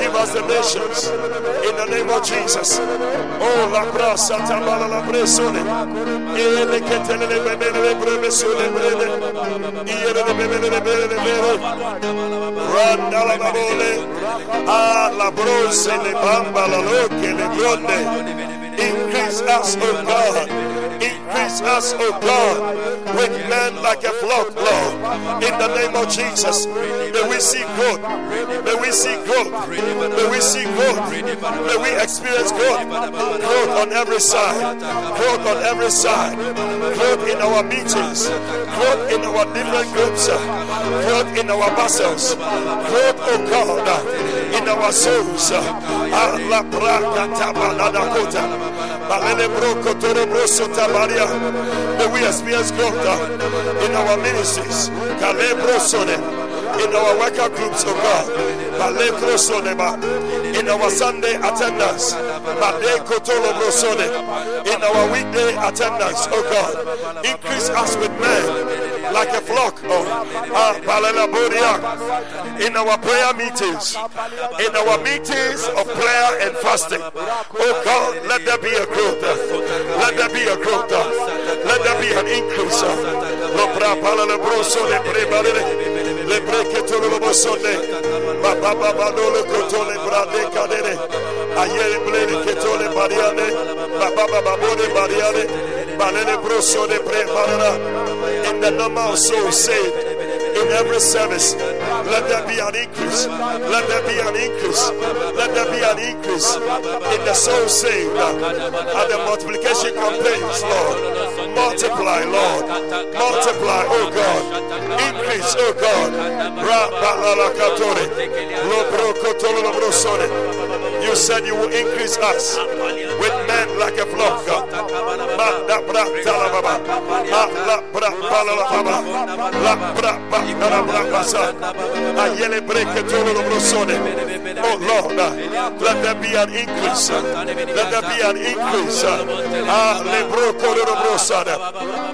Give us the nations. In the name of Jesus. Oh, la brasa tamala la bresone. Ele che te le bebe le brebe sole brebe. Iere le bebe le bebe le bebe. Randa la babole. Ah, la brose le bamba la loche le bronde. Increase us, O God. Increase us, O God, with men like a flock, Lord. In the name of Jesus, may we see growth. May we see growth. May we see growth. May we experience growth. Growth on every side. Growth on every side. Growth in our meetings. Growth in our different groups. Growth in our vessels. Growth, O God, in our souls. Allah May we experience growth in our ministries. In our worker groups, oh God. In our Sunday attendance. In our weekday attendance, oh God. Increase us with men like a flock. Oh, in our prayer meetings, in our meetings of prayer and fasting. Oh God, let there be a growth. Let there be a growth. Let there be an increase. Le breke tolo lo bosone, ba ba ba ba no le kotole brade kadere, ayere blere ketole bariane, ba ba ba ba bone bariane, in the number of souls saved in every service. Let there be an increase. Let there be an increase. Let there be an increase in the soul saved and the multiplication campaigns, Lord. Multiply, Lord. Multiply, oh God. Increase, oh God. You said you will increase us with like a flock. Oh Lord, ah. ah. let there be an increase. Let there be an increase.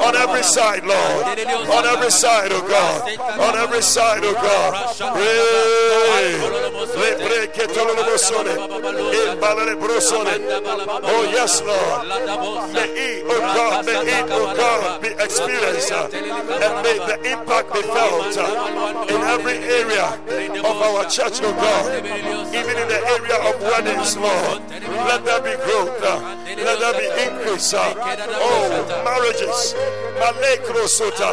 On every side, Lord. On every side, oh God. On every side, oh God. Oh yes, Lord. May it, oh God, may it, oh God, be experienced and may the impact be felt in every area of our church, oh God, even in the area of weddings, Lord. Let there be growth, uh, let there be increase. Uh, oh, marriages. Malekro sota,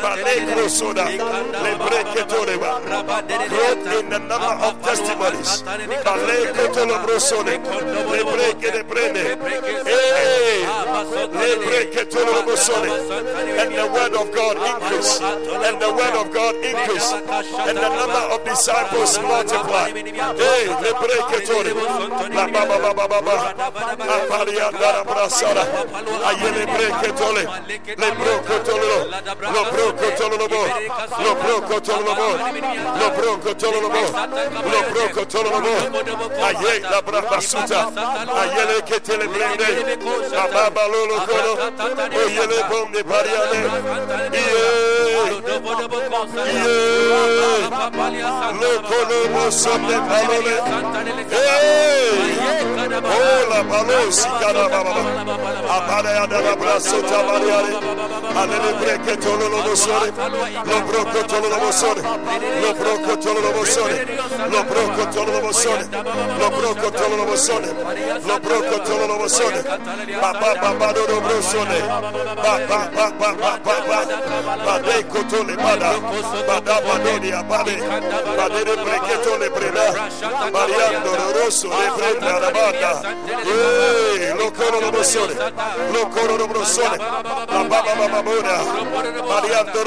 malekro soda, lebreketoreba. Growth in the number of testimonies. Malekotolobrosone, lebrekedebrene. And the word of God increase, and the word of God increase, and the number of disciples multiply. Hey, la baba baba baba, aparia dara brasara, ayele breketole, lebrokotolo, lo brokotolo bo, lo brokotolo bo, lo brokotolo bo, lo brokotolo bo, aye la brabasuta, ayele ketele brende, ababa lolo kolo, oyele bombe pariane, iye, iye, lo kolo mo somne palole, dara brasota bariare, alele breke tolo lo broko tolo lo broko tolo lo broko tolo lo broko tolo lo broko tolo lo bosore, ba ba ba ba do lo bosore, ba ba ba ba ba ba ba, ba de kotole bada, ba da ba do di abade, ba de. De breke tole breda, mariando rosso, le brenda la banda, lo coro lo bosore, lo coro lo bosore, ba ba ba ba ba boda, mariando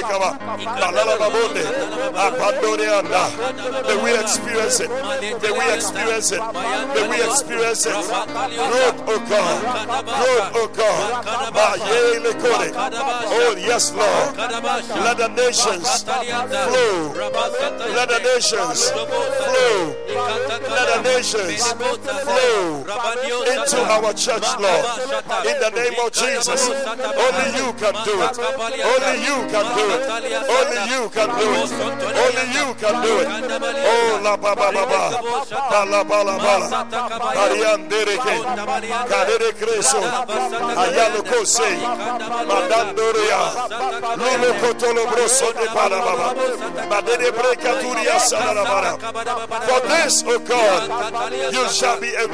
kama, balala anda, we experience it, we experience it, may we experience it, growth, oh God, growth, oh God, oh yes Lord, let the nations flow, let the nations flow, let the nations flow into our church, Lord. In the name of Jesus, only you can do it. Only you can do it. Only you can do it. Only you can do it. Oh, la ba ba ba, ba la ba la ba creso, kotolo broso de madere. For this, O God, you shall be of.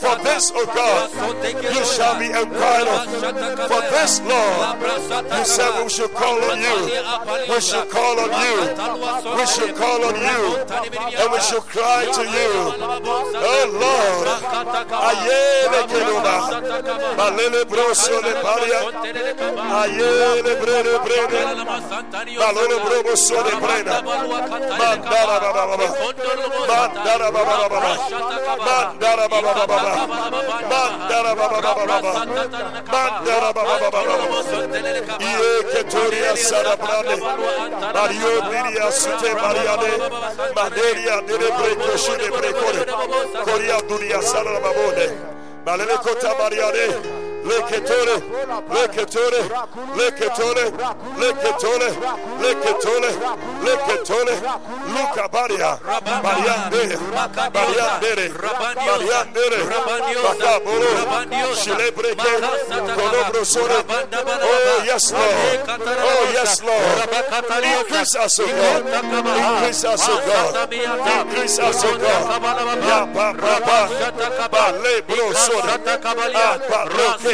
For this, O God, you shall be of. For this, Lord, you said we should call on you. We should call on you. We should call on you. And we should cry to you. Oh Lord. Ayele keluba. Balele broso le paria. Ayele brede brede. Balele broso le breda. Mandara baba baba. Mandara baba baba. Mandara baba baba. Mandara baba baba. Mandara baba baba. Iye ketoria sarabrande. Mario Biria sute mariane. Maderia dele breko shine brekore. Koria dunia sarababone. Balele kota mariane. Leketore, leketore, leketore, leketore, leketore, leketore, luka baria, bariande, bariandere, bariandere, bakaboro, shilebreke, konobrosore. Oh yes, Lord. Oh yes, Lord. Increase us, O God. Increase us, O God. Increase us, O God. Ya ba ba ba, ba le brosore, ah ba roke,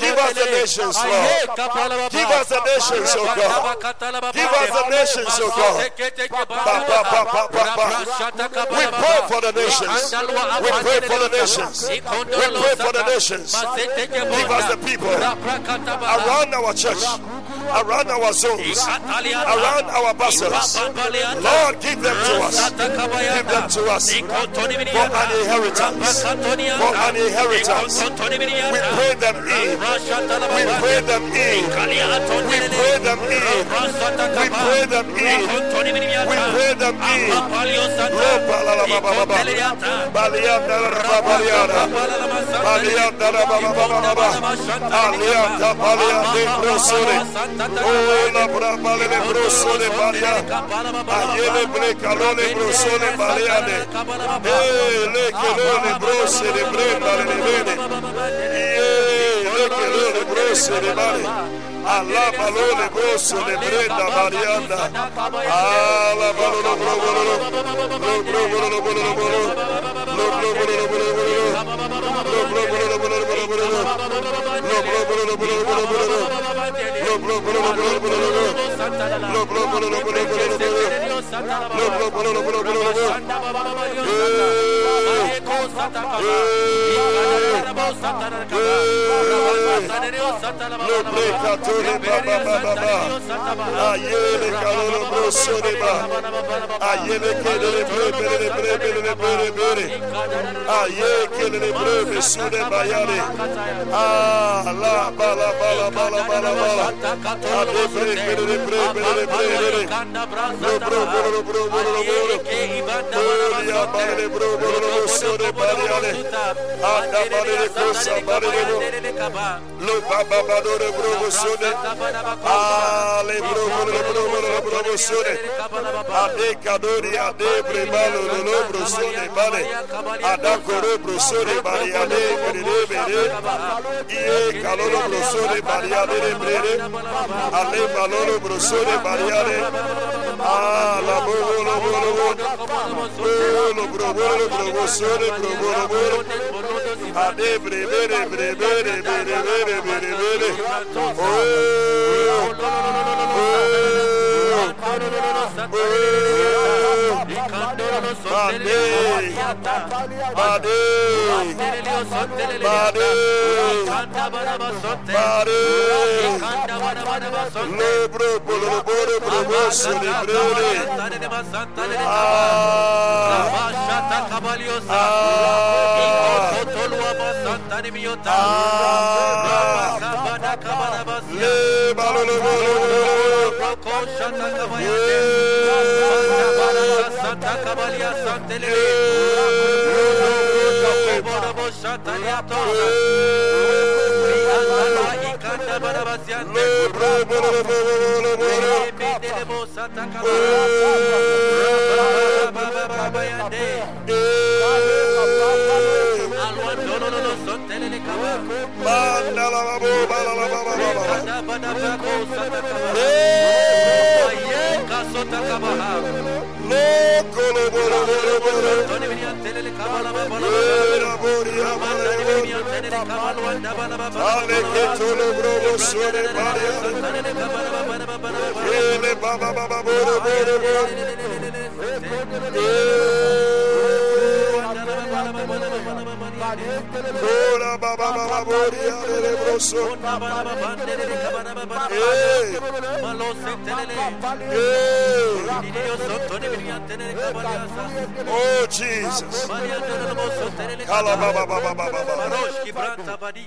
Give us the nations, Lord. Give us the nations, O God. Give us the nations, O God. We pray for the nations. We pray for the nations. We pray for the nations. Give us the people around our church, around our around our buses. Lord, give them to us. Give them to us for an inheritance. For an inheritance. We pray them in. We pray them in. We pray them in. We pray them in. We pray them in. Lopa la la ba ba ba ba. Balianda la ba balianda. Balianda la ba ba ba ba ba. Alianda balianda brosore. Oh la bra balele brosore balia. Ayele bre kalole brosore baliande. Eh le kelole brosore bre balele le kelole brosore bale. Allah balole broso le brenda marianda. Allah balolo bro bro bro bro bro Aye, Resude Bayade. Ah, la bala bala bala bala bala. Ade bre bre bre bre bre bre. Bro bro bro bro bro bro bro. Ya bale bro bro bro sude Bayade. Ada bale de kosa bale de bro. Lo baba bado de bro bro sude. Ah, le bro bro bro bro bro bro sude. Ade kadori ade bre balo lo bro sude bale. Ada koro bro sude Bayade. mariane berere bere iye kalolo brosore mariane berere ade bre malo lo lo bro sone bale ada koro bro sone bale ade bre bre iye kalolo bro sone bale ade bre bre ale balolo bro sone bale ade ala bo lo bo lo bo lo bro bro bro bro sota kabaha. Lokolo bolo bolo bolo. Toni bini antelele kabala ba bala ba. Rabori amale bini bini antelele kabala wa daba la ba ba. Ale ketolo bro bo sore bari. Antelele kabala ba ba ba ba ba. Ele ba ba ba ba boro boro boro. Oh Jesus.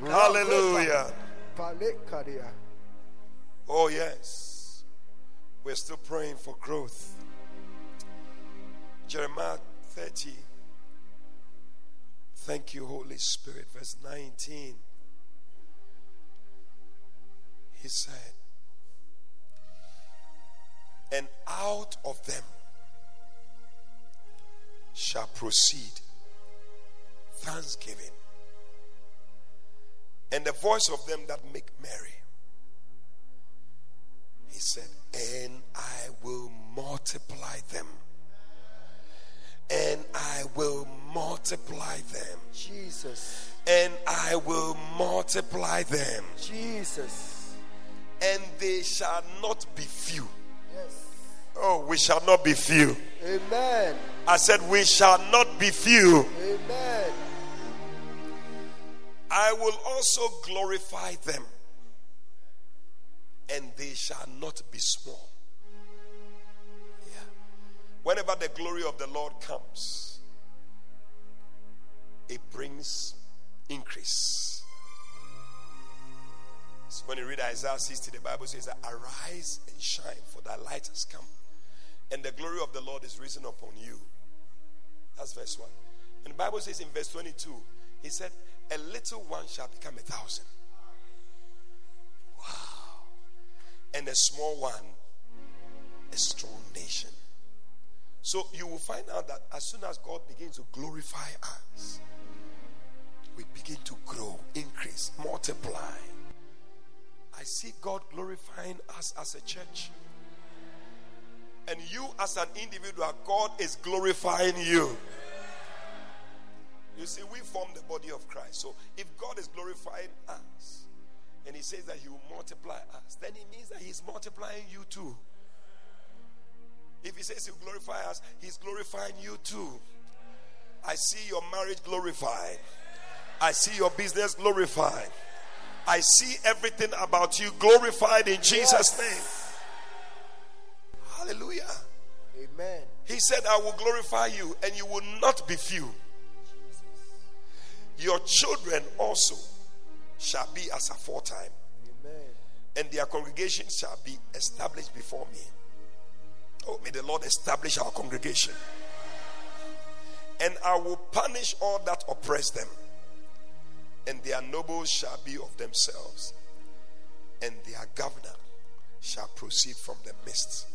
Hallelujah. Oh yes. We're still praying for growth. Jeremiah 30. Thank you, Holy Spirit. Verse 19. He said, And out of them shall proceed thanksgiving and the voice of them that make merry. He said, And I will multiply them and I will multiply them. Jesus. And I will multiply them. Jesus. And they shall not be few. Yes. Oh, we shall not be few. Amen. I said, We shall not be few. Amen. I will also glorify them. And they shall not be small. Whenever the glory of the Lord comes, it brings increase. So when you read Isaiah 60, the Bible says arise and shine, for thy light has come, and the glory of the Lord is risen upon you. That's verse 1. And the Bible says in verse 22, he said, A little one shall become a thousand. Wow. And a small one, a strong nation. So you will find out that as soon as God begins to glorify us, we begin to grow, increase, multiply. I see God glorifying us as a church. And you, as an individual, God is glorifying you. You see, we form the body of Christ. So if God is glorifying us and He says that He will multiply us, then it means that He's multiplying you too. If He says He'll glorify us, He's glorifying you too. I see your marriage glorified, I see your business glorified, I see everything about you glorified in Jesus' name. Hallelujah. Amen. He said, I will glorify you and you will not be few. Your children also shall be as aforetime, Amen. and their congregation shall be established before me. Oh, may the Lord establish our congregation. And I will punish all that oppress them, and their nobles shall be of themselves, and their governor shall proceed from the midst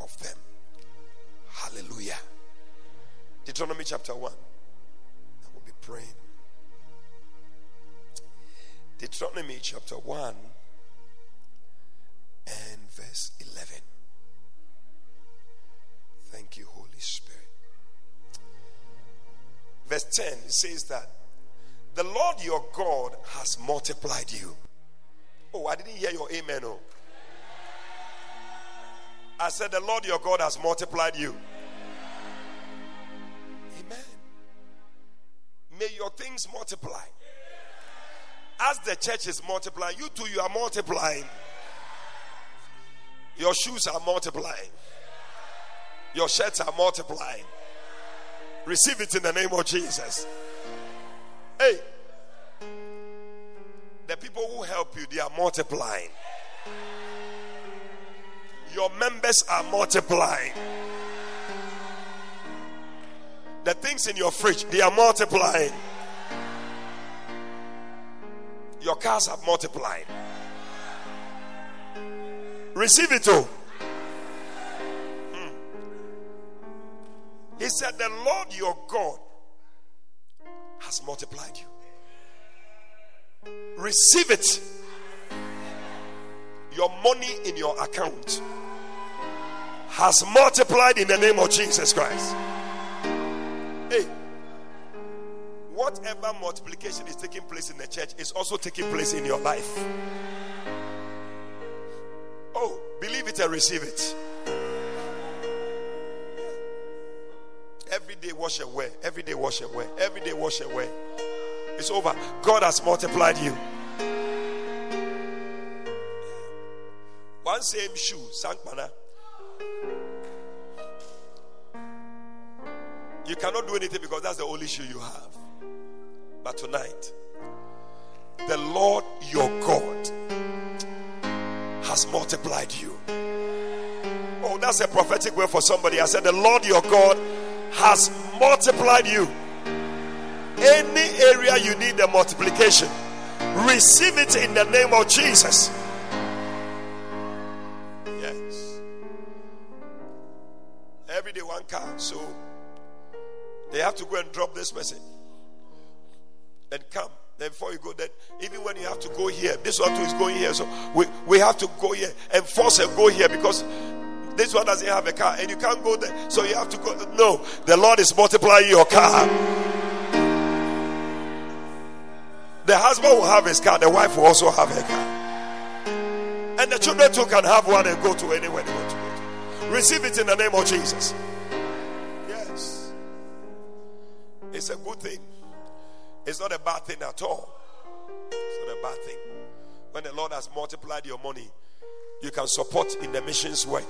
of them. Hallelujah. Deuteronomy chapter 1. I will be praying. Deuteronomy chapter 1 and verse 11. Thank you, Holy Spirit. Verse 10 it says that the Lord your God has multiplied you. Oh, I didn't hear your amen. Oh. I said, The Lord your God has multiplied you. Amen. May your things multiply. As the church is multiplying, you too, you are multiplying. Your shoes are multiplying. Your shirts are multiplying. Receive it in the name of Jesus. Hey, the people who help you, they are multiplying. Your members are multiplying. The things in your fridge, they are multiplying. Your cars are multiplying. Receive it all. He said, The Lord your God has multiplied you. Receive it. Your money in your account has multiplied in the name of Jesus Christ. Hey, whatever multiplication is taking place in the church is also taking place in your life. Oh, believe it and receive it. Every day, wash away. Every day, wash away. Every day, wash away. It's over. God has multiplied you. One same shoe, Sankmana. You cannot do anything because that's the only shoe you have. But tonight, the Lord your God has multiplied you. Oh, that's a prophetic word for somebody. I said, The Lord your God has multiplied you. Any area you need the multiplication, receive it in the name of Jesus. Yes. Every day, one car. So they have to go and drop this person and come. Then before you go, then even when you have to go here, this one too is going here. So we, we have to go here and force and go here because this one doesn't have a car and you can't go there. So you have to go. No, the Lord is multiplying your car. The husband will have his car, the wife will also have her car. And the children too can have one and go to anywhere they want to go to. Receive it in the name of Jesus. Yes. It's a good thing. It's not a bad thing at all. It's not a bad thing. When the Lord has multiplied your money, you can support in the missions work.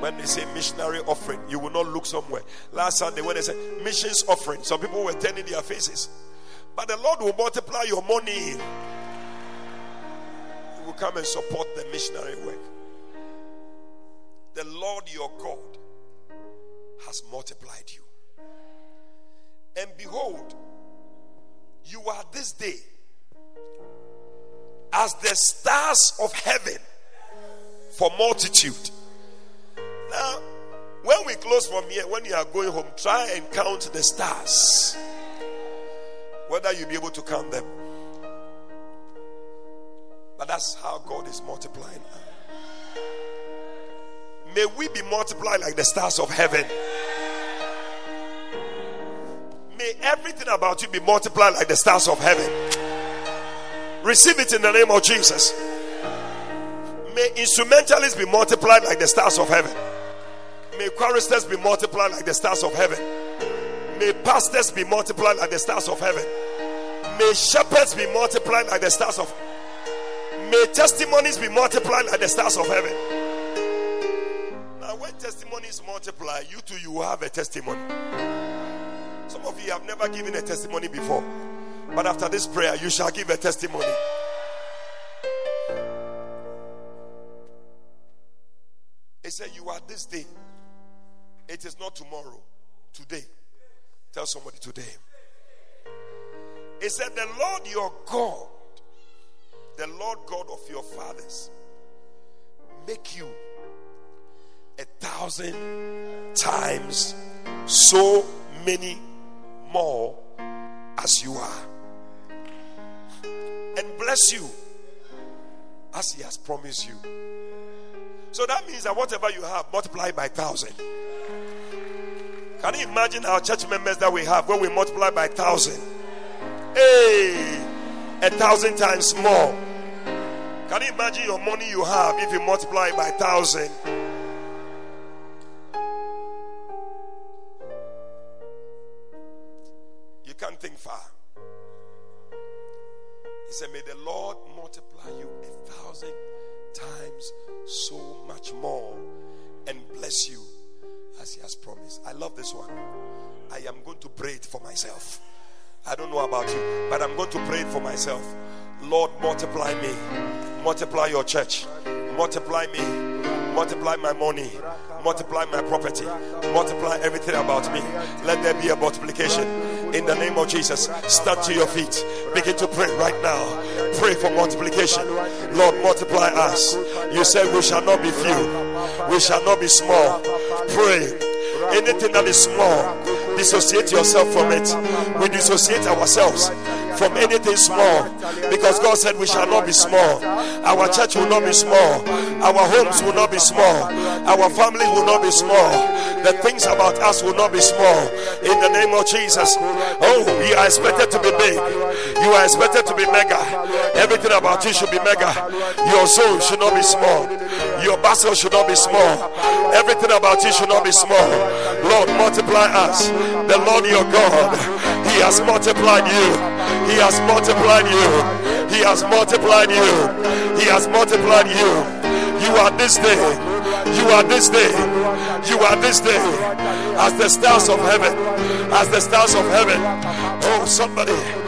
When they say missionary offering, you will not look somewhere. Last Sunday, when they said missions offering, some people were turning their faces. But the Lord will multiply your money. You will come and support the missionary work. The Lord your God has multiplied you. And behold, you are this day as the stars of heaven for multitude. Now, when we close from here, when you are going home, try and count the stars. Whether you'll be able to count them. But that's how God is multiplying. May we be multiplied like the stars of heaven. May everything about you be multiplied like the stars of heaven. Receive it in the name of Jesus. May instrumentalists be multiplied like the stars of heaven. May choristers be multiplied like the stars of heaven. May pastors be multiplied like the stars of heaven. May shepherds be multiplied like the stars of May testimonies be multiplied like the stars of heaven. Now, when testimonies multiply, you too you have a testimony. Some of you have never given a testimony before, but after this prayer, you shall give a testimony. He said, You are this day. It is not tomorrow. Today. Tell somebody today. He said, The Lord your God, the Lord God of your fathers, make you a thousand times so many more as you are. And bless you as He has promised you. So that means that whatever you have, multiply by thousand. Can you imagine our church members that we have when we multiply by thousand? Hey, a thousand times more. Can you imagine your money you have if you multiply by thousand? Myself. I don't know about you, but I'm going to pray for myself. Lord, multiply me, multiply your church, multiply me, multiply my money, multiply my property, multiply everything about me. Let there be a multiplication in the name of Jesus. Stand to your feet, begin to pray right now. Pray for multiplication. Lord, multiply us. You said we shall not be few, we shall not be small. Pray anything that is small, dissociate yourself from it. We dissociate ourselves from anything small because God said we shall not be small. Our church will not be small. Our homes will not be small. Our family will not be small. The things about us will not be small. In the name of Jesus. Oh, you are expected to be big. You are expected to be mega. Everything about you should be mega. Your soul should not be small. Your basket should not be small. Everything about you should not be small. Lord, multiply us. The Lord your God, He He has multiplied you. He has multiplied you. He has multiplied you. He has multiplied you. You are this day. You are this day. You are this day. As the stars of heaven. As the stars of heaven. Oh, somebody.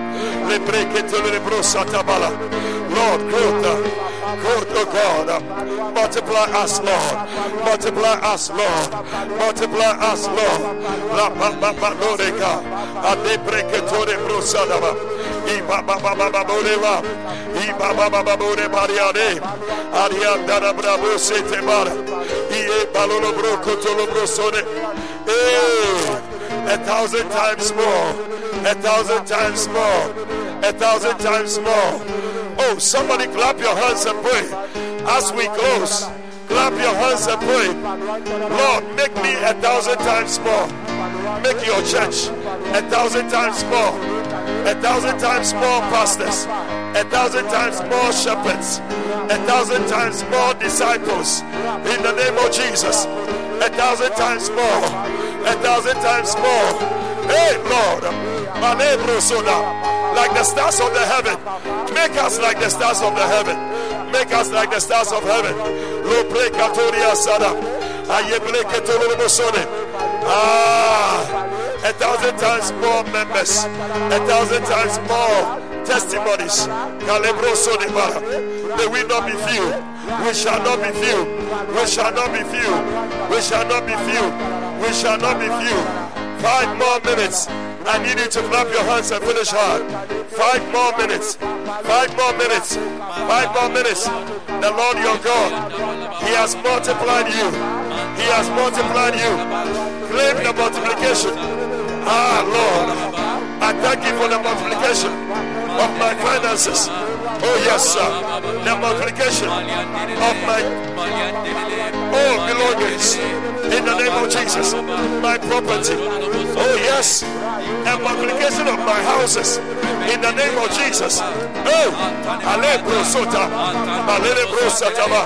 Lord, growth, growth, oh God, multiply us, Lord, multiply us, Lord, multiply us, Lord. La ba ba ba loreka, ade breketore brosadaba. Iba ba ba ba ba boreva, iba ba. Ba ba bore bariade, arianda da bravo sete bara, iye balolo brokotolo brosone. Eh, a thousand times more, a thousand times more, a thousand times more. Oh, somebody clap your hands and pray as we close. Clap your hands and pray. Lord, make me a thousand times more. Make your church a thousand times more. A thousand times more pastors. A thousand times more shepherds. A thousand times more disciples. In the name of Jesus. A thousand times more. A thousand times more. Hey, Lord. Like the stars of the heaven. Make us like the stars of the heaven. Make us like the stars of heaven. Lo precatoria sada. Ah, a thousand times more members, a thousand times more testimonies. May we not be few. We shall not be few. We shall not be few. We shall not be few. We shall not be few. Five more minutes. I need you to clap your hands and finish hard. Five more minutes. Five more minutes. Five more minutes. The Lord your God, He has multiplied you. He has multiplied you. Claim the multiplication. Ah, Lord, I thank you for the multiplication of my finances. Oh, yes, sir. The multiplication of my all belongings. In the name of Jesus. My property. Oh, yes. The multiplication of my houses. In the name of Jesus. Oh, Ale Brosota. Malele Brosataba.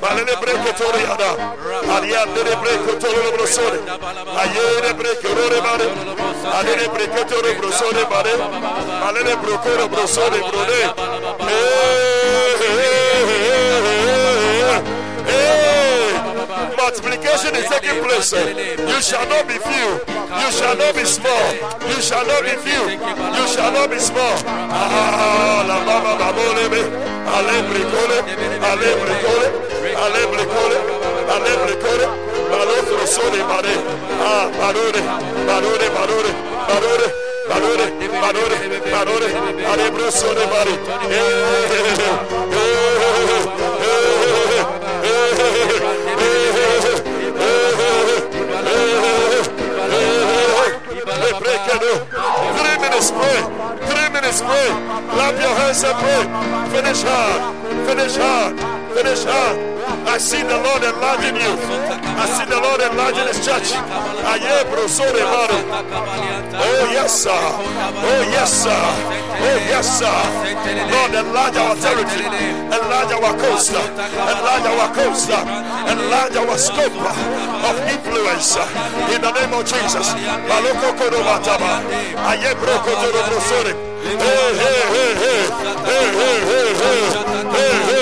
Malele Breketoriada. Ariandere Brekotoro Brosore. Ayere Brekorore Mare. Brekotoro Brosore Mare. Alele Brokoro Brosore Brode. Eh, eh, eh. Multiplication is taking place. You shall not be few. You shall not be small. You shall not be few. You shall not be small. Ah, balotro sole mare. Ah. Eh, eh, Three minutes pray. Three minutes pray. Clap your hands and pray. Finish hard. Finish hard. Finish hard. I see the Lord enlarging you. I see the Lord enlarging his church. Oh yes, sir. Oh yes, sir. Oh yes, sir. Lord, enlarge our territory. Enlarge our coast. Enlarge our coast. Enlarge our scope of influence. In the name of Jesus. Hey, hey, hey. Hey, hey, hey, hey. Hey, hey, hey.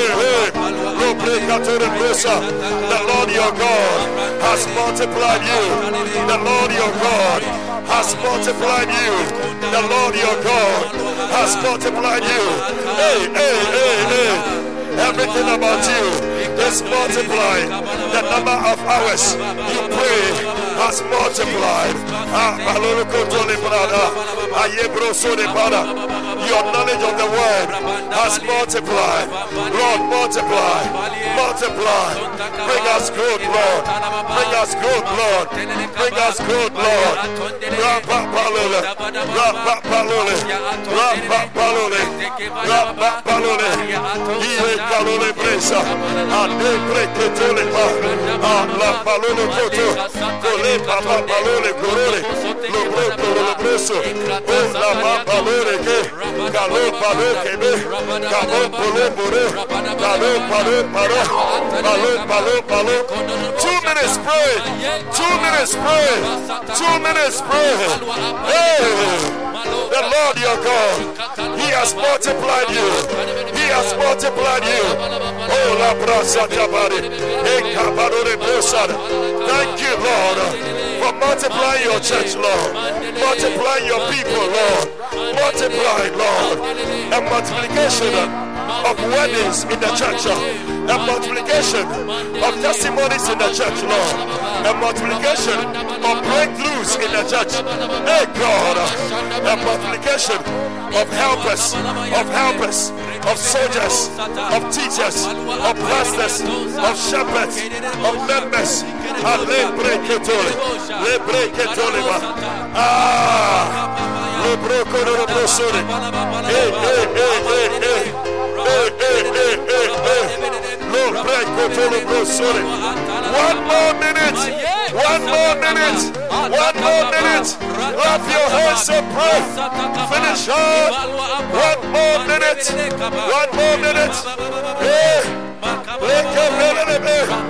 The Lord your God has multiplied you. The Lord your God has multiplied you. The Lord your God has multiplied you. Hey, hey, hey, hey. Everything about you is multiplied. The number of hours you pray has multiplied. Ah, Your knowledge of the word has multiplied. Lord, multiply, multiply. Bring us good, Lord. Bring us good, Lord. Bring us good, Lord. Rapa palole, rapa palole, rapa palole, rapa palole. Ire kalole presa, ade preke tole pa, la kole Two minutes pray, two minutes pray, two minutes pray. Hey, the Lord your God, He has multiplied you, He has multiplied you. Oh, la brasa. Thank you, Lord, for multiplying your church, Lord, multiplying your people, Lord, Multiply, Lord, and multiplication of weddings in the church, a multiplication of testimonies in the church, Lord, a multiplication of breakthroughs in the church. Hey, God, a multiplication of helpers, of helpers, of soldiers, of teachers, of pastors, of shepherds, of members. Ah. Hey, hey, hey, hey, hey, One more minute, one more minute, one more minute. Clap your hands and pray. Finish hard. One more minute, one more minute. Hey. Hey, hey, hey, hey, hey, hey.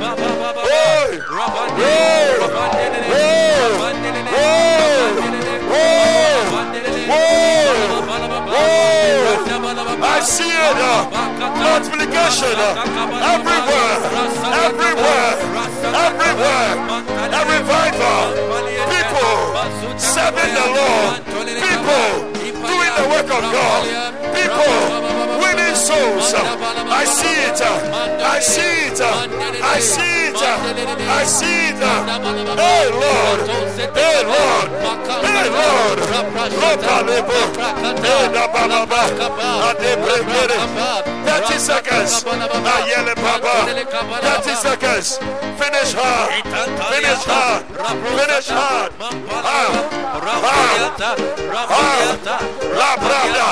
I see it. Uh, multiplication uh, everywhere, everywhere, everywhere. A revival. People serving the Lord. People doing the work of God. People souls. I see it. I see it. I see it. I see it. Hey Lord. Hey Lord. Hey Lord. Hey Lord. 30 seconds. Ayele Baba. 30 seconds. Finish hard. Finish hard. Finish hard. La Brada.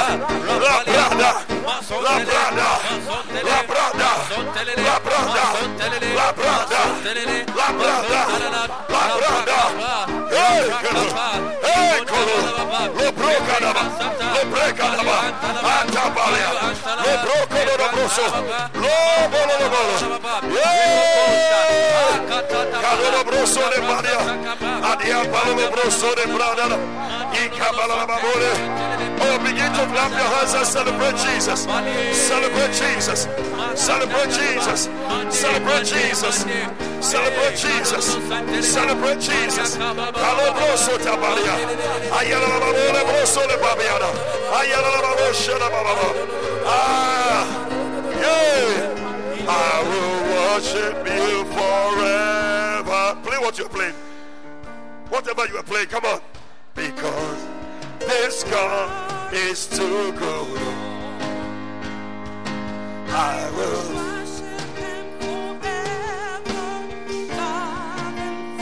La Brada. La Brada. La Brada. La Brada. La Brada. La Brada. La Brada. Hey, Hey. Lo Brocadaba. Lo. Atabalia. Lo Brocadaba. Lo Bolo Lo Bolo. Yeah. Calolo Broso de Maria. Adia Palo Broso de Brada. Ikabala Babole. Oh, begin to clap your hands and celebrate Jesus. Celebrate Jesus. Celebrate Jesus. Celebrate Jesus. Celebrate Jesus. Celebrate Jesus. Kalo Broso Tabalia. Ayala Babole Broso de Babiana. Ayala Babosha Baba. Ah. Yeah. I will worship you forever. Play what you're playing. Whatever you are playing, come on. Because this God is too good. I will worship him forever.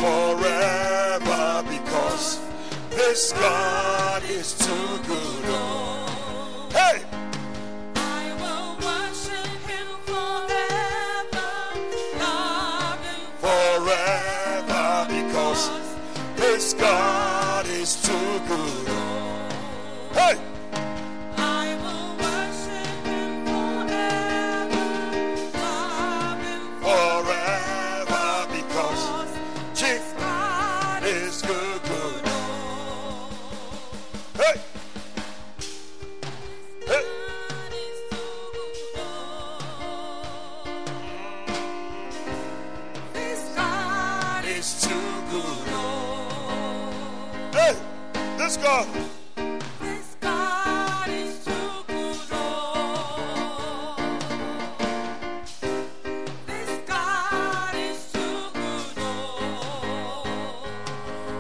forever because this God is too good. Hey! This God is too good. Hey! This God. Is too good, Lord. This God is too good, Lord.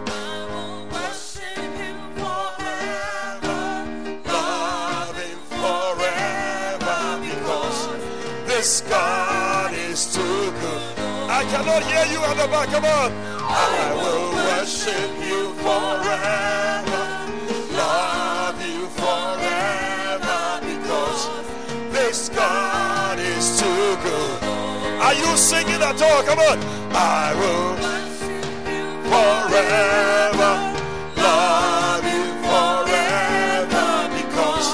I will worship Him forever, love him forever because this God is too good. I cannot hear you at the back. Come on. I will worship you forever. Are you singing at all? Come on. I will forever love you forever because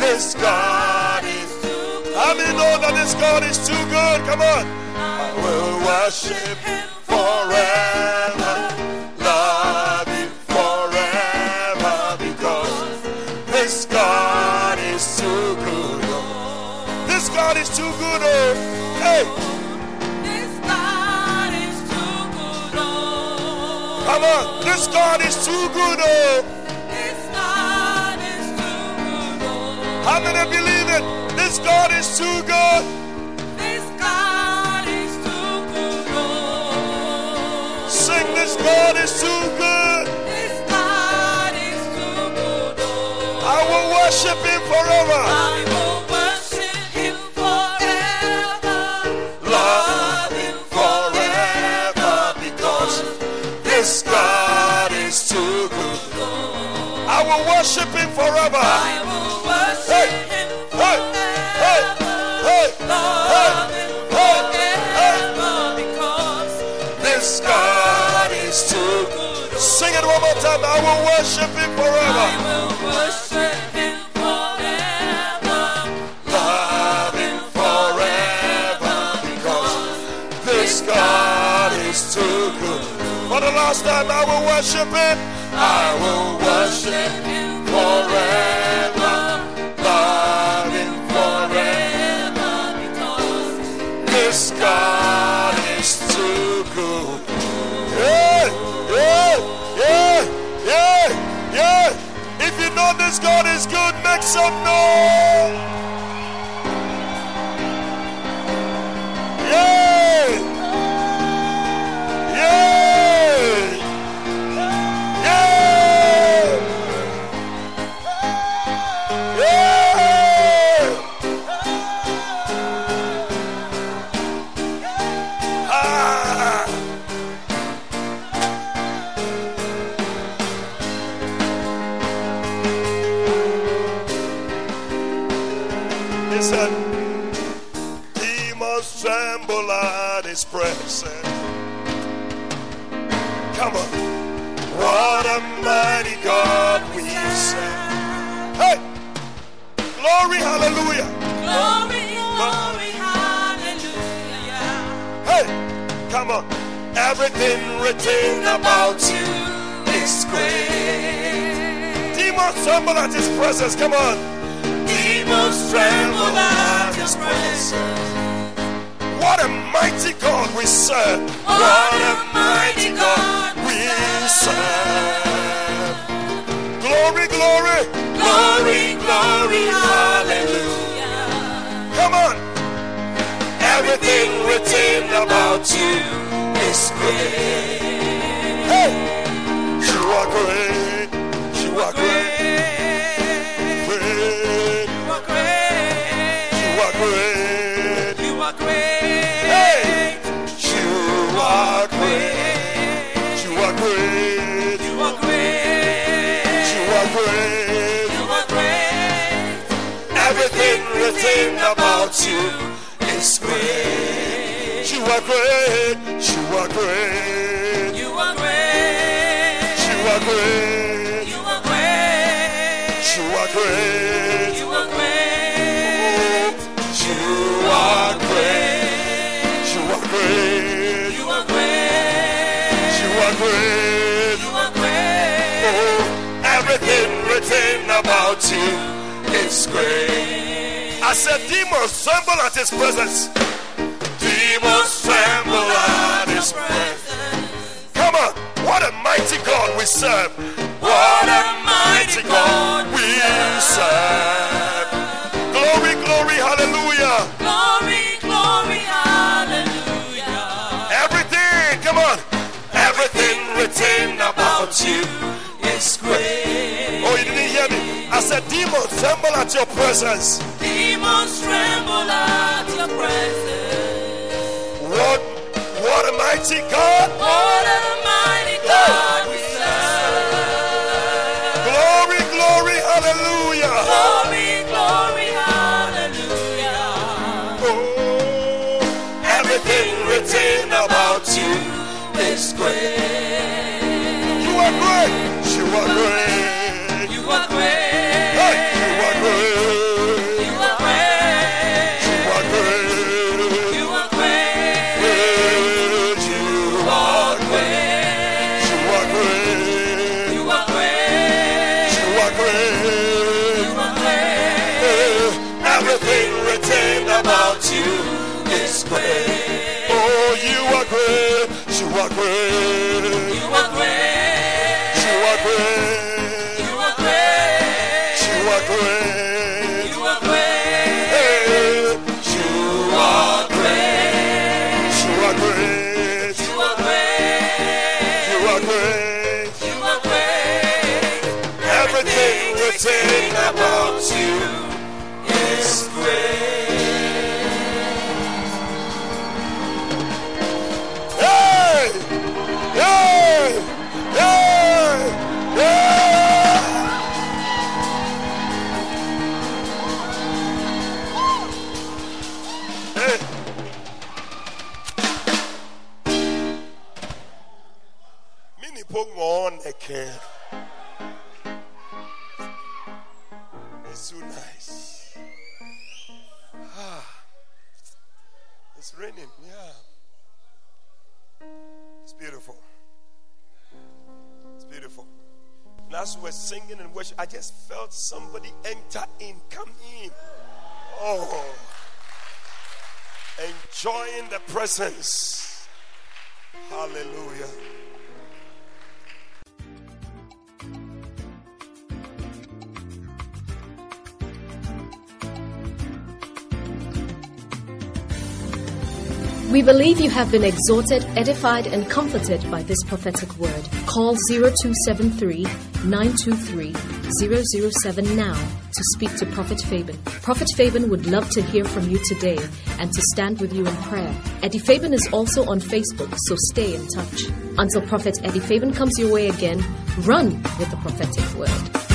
this God is too good. How many know that this God is too good? Come on. I will worship him forever. God is too good. Oh. Hey, This God is too good, oh. come on. This God is too good. Oh. This God is too good, oh. How many believe it? This God is too good. This God is too good, oh. Sing, this God is too good. This God is too good, oh. I will worship Him forever. Is too good. I will worship Him forever. I will worship Hey, Him hey, hey, forever. hey, Love Him hey, hey. because This God is too good. Sing it one more time. I will worship Him I forever. will worship last time, I will worship Him. I will worship Him forever. Love Him forever. because This God is too good. Yeah, yeah, yeah, yeah, yeah. If you know this God is good, make some noise. God we serve. Hey, glory, hallelujah. glory, glory, hallelujah. Hey, come on, everything written about you is great. Demons tremble at his presence. Come on. Demons tremble at his presence. What a mighty God we serve. What a mighty God we serve. Glory, glory, glory, glory, hallelujah. Come on. Everything written about you is great. Hey, you are great. You are great. Great. You are great. You are great. Everything about you is great. You are great. You are great. You are great. You are great. You are great. You are great. You are great. You are great. You are great. You are great. You are great. You are great. Oh, everything written about you is great. I said, demons tremble at his presence. Demons tremble at his presence. Come on, what a mighty God we serve. What a mighty God we serve. Glory, glory, hallelujah. Glory, glory, hallelujah. Everything, come on. Everything written about you said, demons tremble at your presence. Demons tremble at your presence. What, what a mighty God. What a mighty God we serve. Glory, glory, hallelujah. Glory, glory, hallelujah. Oh, everything written about you is great. Great. You again. It's so nice. Ah, it's raining. Yeah, it's beautiful. It's beautiful. And as we were singing and worship, I just felt somebody enter in, come in. Oh, enjoying the presence. Hallelujah. We believe you have been exhorted, edified, and comforted by this prophetic word. Call 0273 923 007 now to speak to Prophet Fabian. Prophet Fabian would love to hear from you today and to stand with you in prayer. Eddie Fabian is also on Facebook, so stay in touch. Until Prophet Eddie Fabian comes your way again, run with the prophetic word.